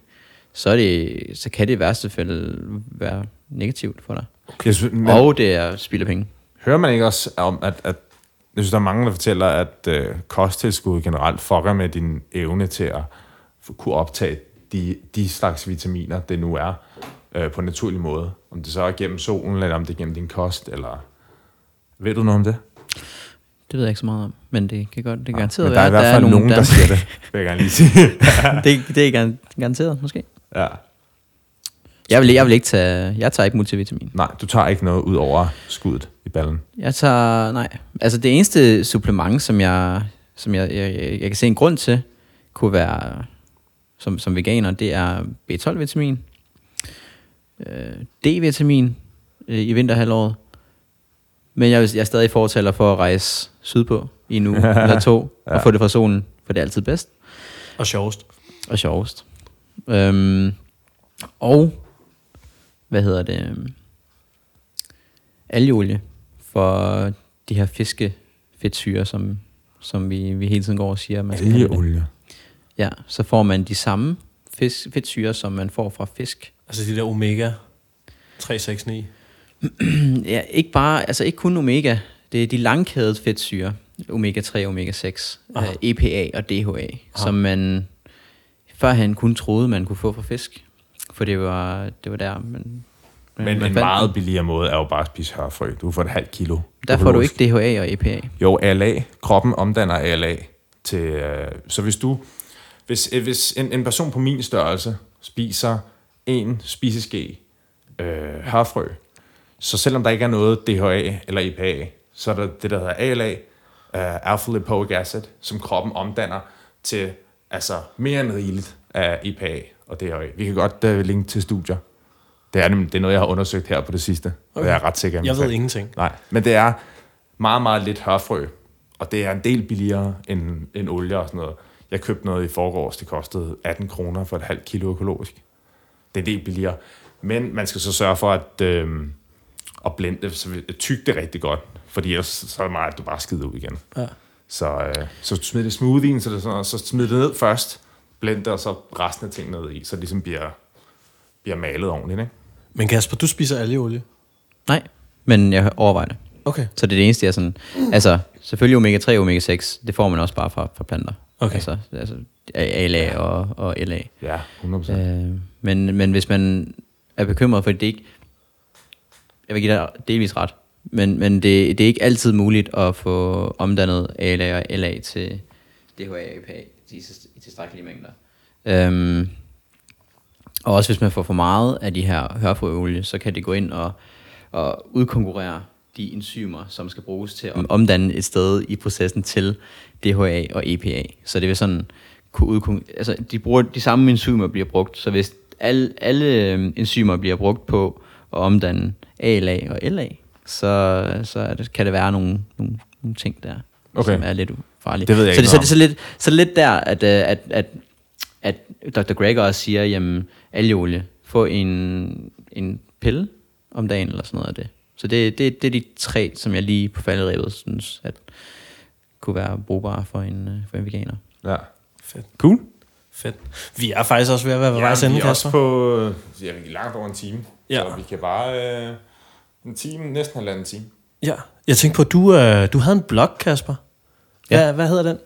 så, er det, så kan det i værste fald være negativt for dig. Jeg synes, men, og det er spild af penge. Hører man ikke også om, at, at jeg synes, der er mange, der fortæller, at øh, kosttilskud generelt fucker med din evne til at kunne optage de, de slags vitaminer, det nu er. Øh, på en naturlig måde. Om det så er gennem solen, eller om det er gennem din kost, eller... Ved du noget om det? Det ved jeg ikke så meget om, men det kan godt, det er Men garanteret der er i være, hvert at fald der er nogen, der siger det, vil jeg gerne lige sige. det, det er gar- garanteret, måske. ja. Jeg vil, jeg vil ikke tage, jeg tager ikke multivitamin. Nej, du tager ikke noget ud over skuddet i ballen. Jeg tager, nej, altså det eneste supplement, som jeg, som jeg, jeg, jeg, jeg kan se en grund til, kunne være, som, som veganer, det er B12-vitamin, øh, D-vitamin øh, i vinterhalvåret, men jeg, jeg er stadig fortaler for at rejse sydpå i en uge eller to, og få det fra solen, for det er altid bedst Og sjovest. og sjovest. Øhm, og, hvad hedder det, øhm, algeolie for de her fiskefedtsyre, som, som vi, vi hele tiden går og siger, man skal. Algeolie. Ja, så får man de samme fisk, fedtsyre, som man får fra fisk. Altså de der omega 369. Ja, ikke bare, altså ikke kun omega, det er de langkædede fedtsyre, omega 3 og omega 6, Aha. EPA og DHA, som man førhen kun troede, man kunne få fra fisk. For det var, det var der, man, Men en meget billigere måde er jo bare at spise hørfrø. Du får et halvt kilo. Der får du ikke DHA og EPA. Jo, ALA. Kroppen omdanner ALA til... Øh, så hvis du... Hvis, øh, hvis en, en person på min størrelse spiser en spiseske øh, hørfrø, så selvom der ikke er noget DHA eller EPA, så er der det, der hedder ALA, uh, alpha lipoic acid, som kroppen omdanner til altså mere end rigeligt af EPA og DHA. Vi kan godt uh, linke til studier. Det er, nemlig- det er noget, jeg har undersøgt her på det sidste, okay. og jeg er ret sikker. Jeg ved ingenting. Nej, men det er meget, meget lidt hørfrø, og det er en del billigere end, end olie og sådan noget. Jeg købte noget i forgårs, det kostede 18 kroner for et halvt kilo økologisk. Det er en del billigere. Men man skal så sørge for at, øh, at blende det, så tygge det rigtig godt, fordi ellers så er det meget, at du bare skider ud igen. Ja. Så, øh, så smid det smoothien, så, det sådan, så smid det ned først, blend det, og så resten af ting ned i, så det ligesom bliver, bliver malet ordentligt. Ikke? Men Kasper, du spiser algeolie. Nej, men jeg overvejer det. Okay. Så det er det eneste, jeg sådan... Altså, selvfølgelig omega 3 og omega 6, det får man også bare fra, fra planter. Okay. Altså, altså ALA og, og LA. Ja, 100%. Øh, men, men hvis man er bekymret for, at det ikke... Jeg vil give dig delvis ret. Men, men det, det er ikke altid muligt at få omdannet ALA og LA til DHA og EPA i tilstrækkelige mængder. Øhm, og også hvis man får for meget af de her hørfrøolie, så kan det gå ind og, og udkonkurrere de enzymer, som skal bruges til at omdanne et sted i processen til DHA og EPA. Så det vil sådan kunne udkon- altså de, bruger, de samme enzymer bliver brugt, så hvis alle, alle øhm, enzymer bliver brugt på at omdanne ALA og LA, så, så det, kan det være nogle, nogle, nogle ting der, Okay. som er lidt farlige. Det ved jeg så ikke det, så, det, så, lidt, så det er lidt der, at, øh, at, at, at Dr. Gregor også siger, jamen, algeolie, få en, en pille om dagen, eller sådan noget af det. Så det, det, det er de tre, som jeg lige på falderevet synes, at kunne være brugbare for en, øh, for en veganer. Ja. Fedt. Cool. Fedt. Vi er faktisk også ved at være ved vejs ja, ende, vi er også Kasper. på ja, vi er langt over en time. Ja. Så vi kan bare øh, en time, næsten halvanden time. Ja. Jeg tænkte på, at du, øh, du havde en blog, Kasper. Hvad, ja. hvad hedder den?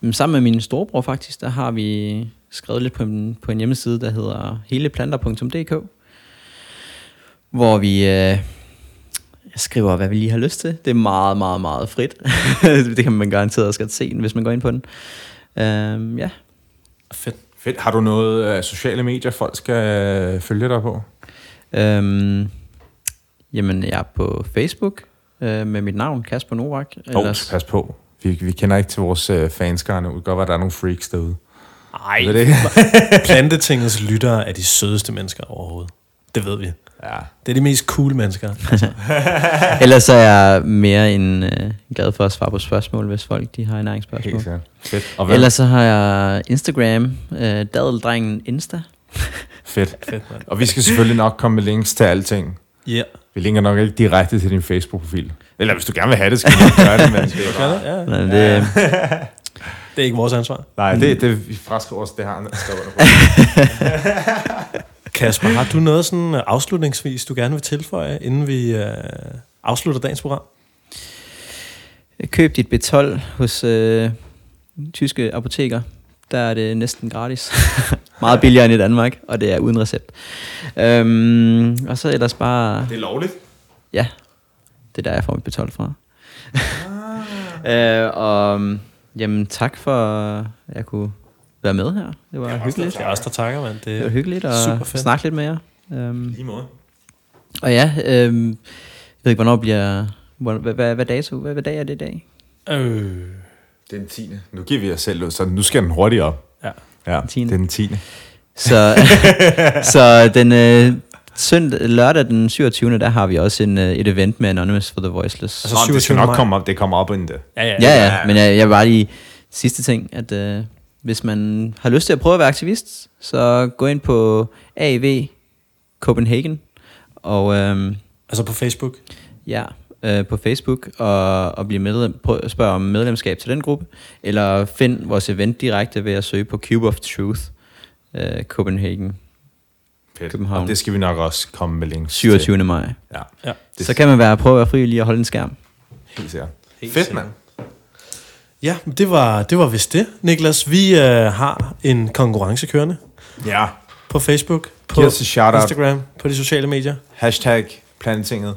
Men sammen med min storebror faktisk, der har vi skrevet lidt på en, på en hjemmeside, der hedder heleplanter.dk, hvor vi øh, skriver, hvad vi lige har lyst til. Det er meget, meget, meget frit. det kan man garanteret også godt se, hvis man går ind på den. Øhm, ja, Fedt. Fedt. Har du noget øh, sociale medier, folk skal øh, følge dig på? Øhm, jamen, jeg er på Facebook øh, med mit navn, Kasper Novak. Åh, oh, pas på. Vi, vi kender ikke til vores øh, fanskare nu. Det kan godt være, der er nogle freaks derude. Ej, Ved det ikke? plantetingets lyttere er de sødeste mennesker overhovedet. Det ved vi. Ja. Det er de mest cool mennesker. Altså, Ellers er jeg mere end øh, glad for at svare på spørgsmål, hvis folk de har en egen spørgsmål. Helt sikkert. Fedt. Og hvad? Ellers så har jeg Instagram, øh, dadeldrengen Insta. Fedt. fedt. Og vi skal selvfølgelig nok komme med links til alting. Ja. Vi linker nok ikke direkte til din Facebook-profil. Eller hvis du gerne vil have det, skal vi nok gøre det, men det er det? Ja. Men det, Det er ikke vores ansvar. Nej, det, det vi fraskriver os, det har han skrevet under på. Kasper, har du noget sådan øh, afslutningsvis, du gerne vil tilføje, inden vi øh, afslutter dagens program? køb dit B12 hos øh, tyske apoteker. der er det næsten gratis. Meget billigere end i Danmark, og det er uden recept. Øhm, og så ellers bare... Det er lovligt. Ja, det er der, jeg får mit betalt fra. øh, og jamen, tak for, at jeg kunne være med her. Det var hyggeligt. Det er også der takker, mand. Det var Det, hyggeligt at Super fedt. snakke lidt med jer. Øhm, Lige måde. og ja, øhm, jeg ved ikke, hvornår bliver... Hvor, hvad, hvad, hvad, dato, hvad, hvad dag er det i dag? øh, Det er den 10. Nu giver vi os selv ud, så nu skal den hurtigt op. ja. Ja, det er den 10. Så, så den øh, søndag, lørdag den 27. der har vi også en, øh, et event med Anonymous for the Voiceless. Altså, Altså, det skal 27. nok komme op. Det kommer op inden det. Ja, ja. Ja, ja, men jeg, jeg vil bare lige sidste ting, at øh, hvis man har lyst til at prøve at være aktivist, så gå ind på AV Copenhagen, og øh, Altså på Facebook. ja, øh, på Facebook, og, og blive medlem, prøv at spørge om medlemskab til den gruppe, eller find vores event direkte ved at søge på Cube of Truth øh, Copenhagen Fedt. København. Og det skal vi nok også komme med links 27. maj. Til. Ja, Ja. Det- Så kan man være prøve at være frivillig og holde en skærm. helt sikkert. Helt Fedt, mand. Ja, det var, det var vist det, Niklas. Vi øh, har en konkurrence kørende Ja. på Facebook, på. Instagram, på de sociale medier. Hashtag plantinget.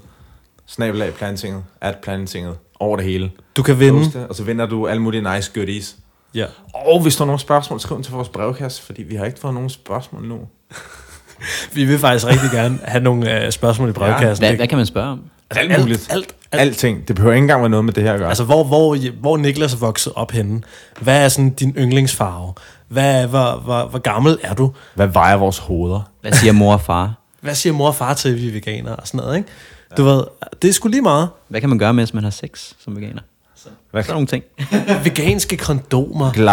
Snabelag plantinget. At plantinget. Over det hele. Du kan vinde. Post det, og så vinder du alle mulige nice goodies. Ja. Og hvis der er nogle spørgsmål, skriv dem til vores brevkasse, fordi vi har ikke fået nogen spørgsmål nu. Vi vil faktisk rigtig gerne have nogle øh, spørgsmål i brevkassen. Hvad, Det- hvad kan man spørge om? Alt, alt, muligt. alt, alt. Alting. Det behøver ikke engang være noget med det her at gøre. Altså, hvor, hvor, hvor Niklas er vokset op henne? Hvad er sådan din yndlingsfarve? Hvad, hvor, hvor, hvor gammel er du? Hvad vejer vores hoveder? Hvad siger mor og far? Hvad siger mor og far til, at vi er veganere og sådan noget, ikke? Du ved, det er sgu lige meget. Hvad kan man gøre, mens man har sex som veganer? Hvad Sådan nogle ting. Veganske kondomer. Glide.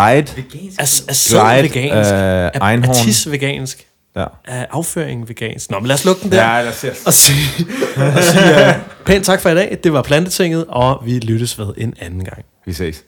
Er, er sæd Glide, vegansk? øh, er, er tis vegansk? Ja. Er afføring vegansk? Nå, men lad os lukke den der. Ja, lad os se. og sige, og sige uh, pænt tak for i dag. Det var Plantetinget, og vi lyttes ved en anden gang. Vi ses.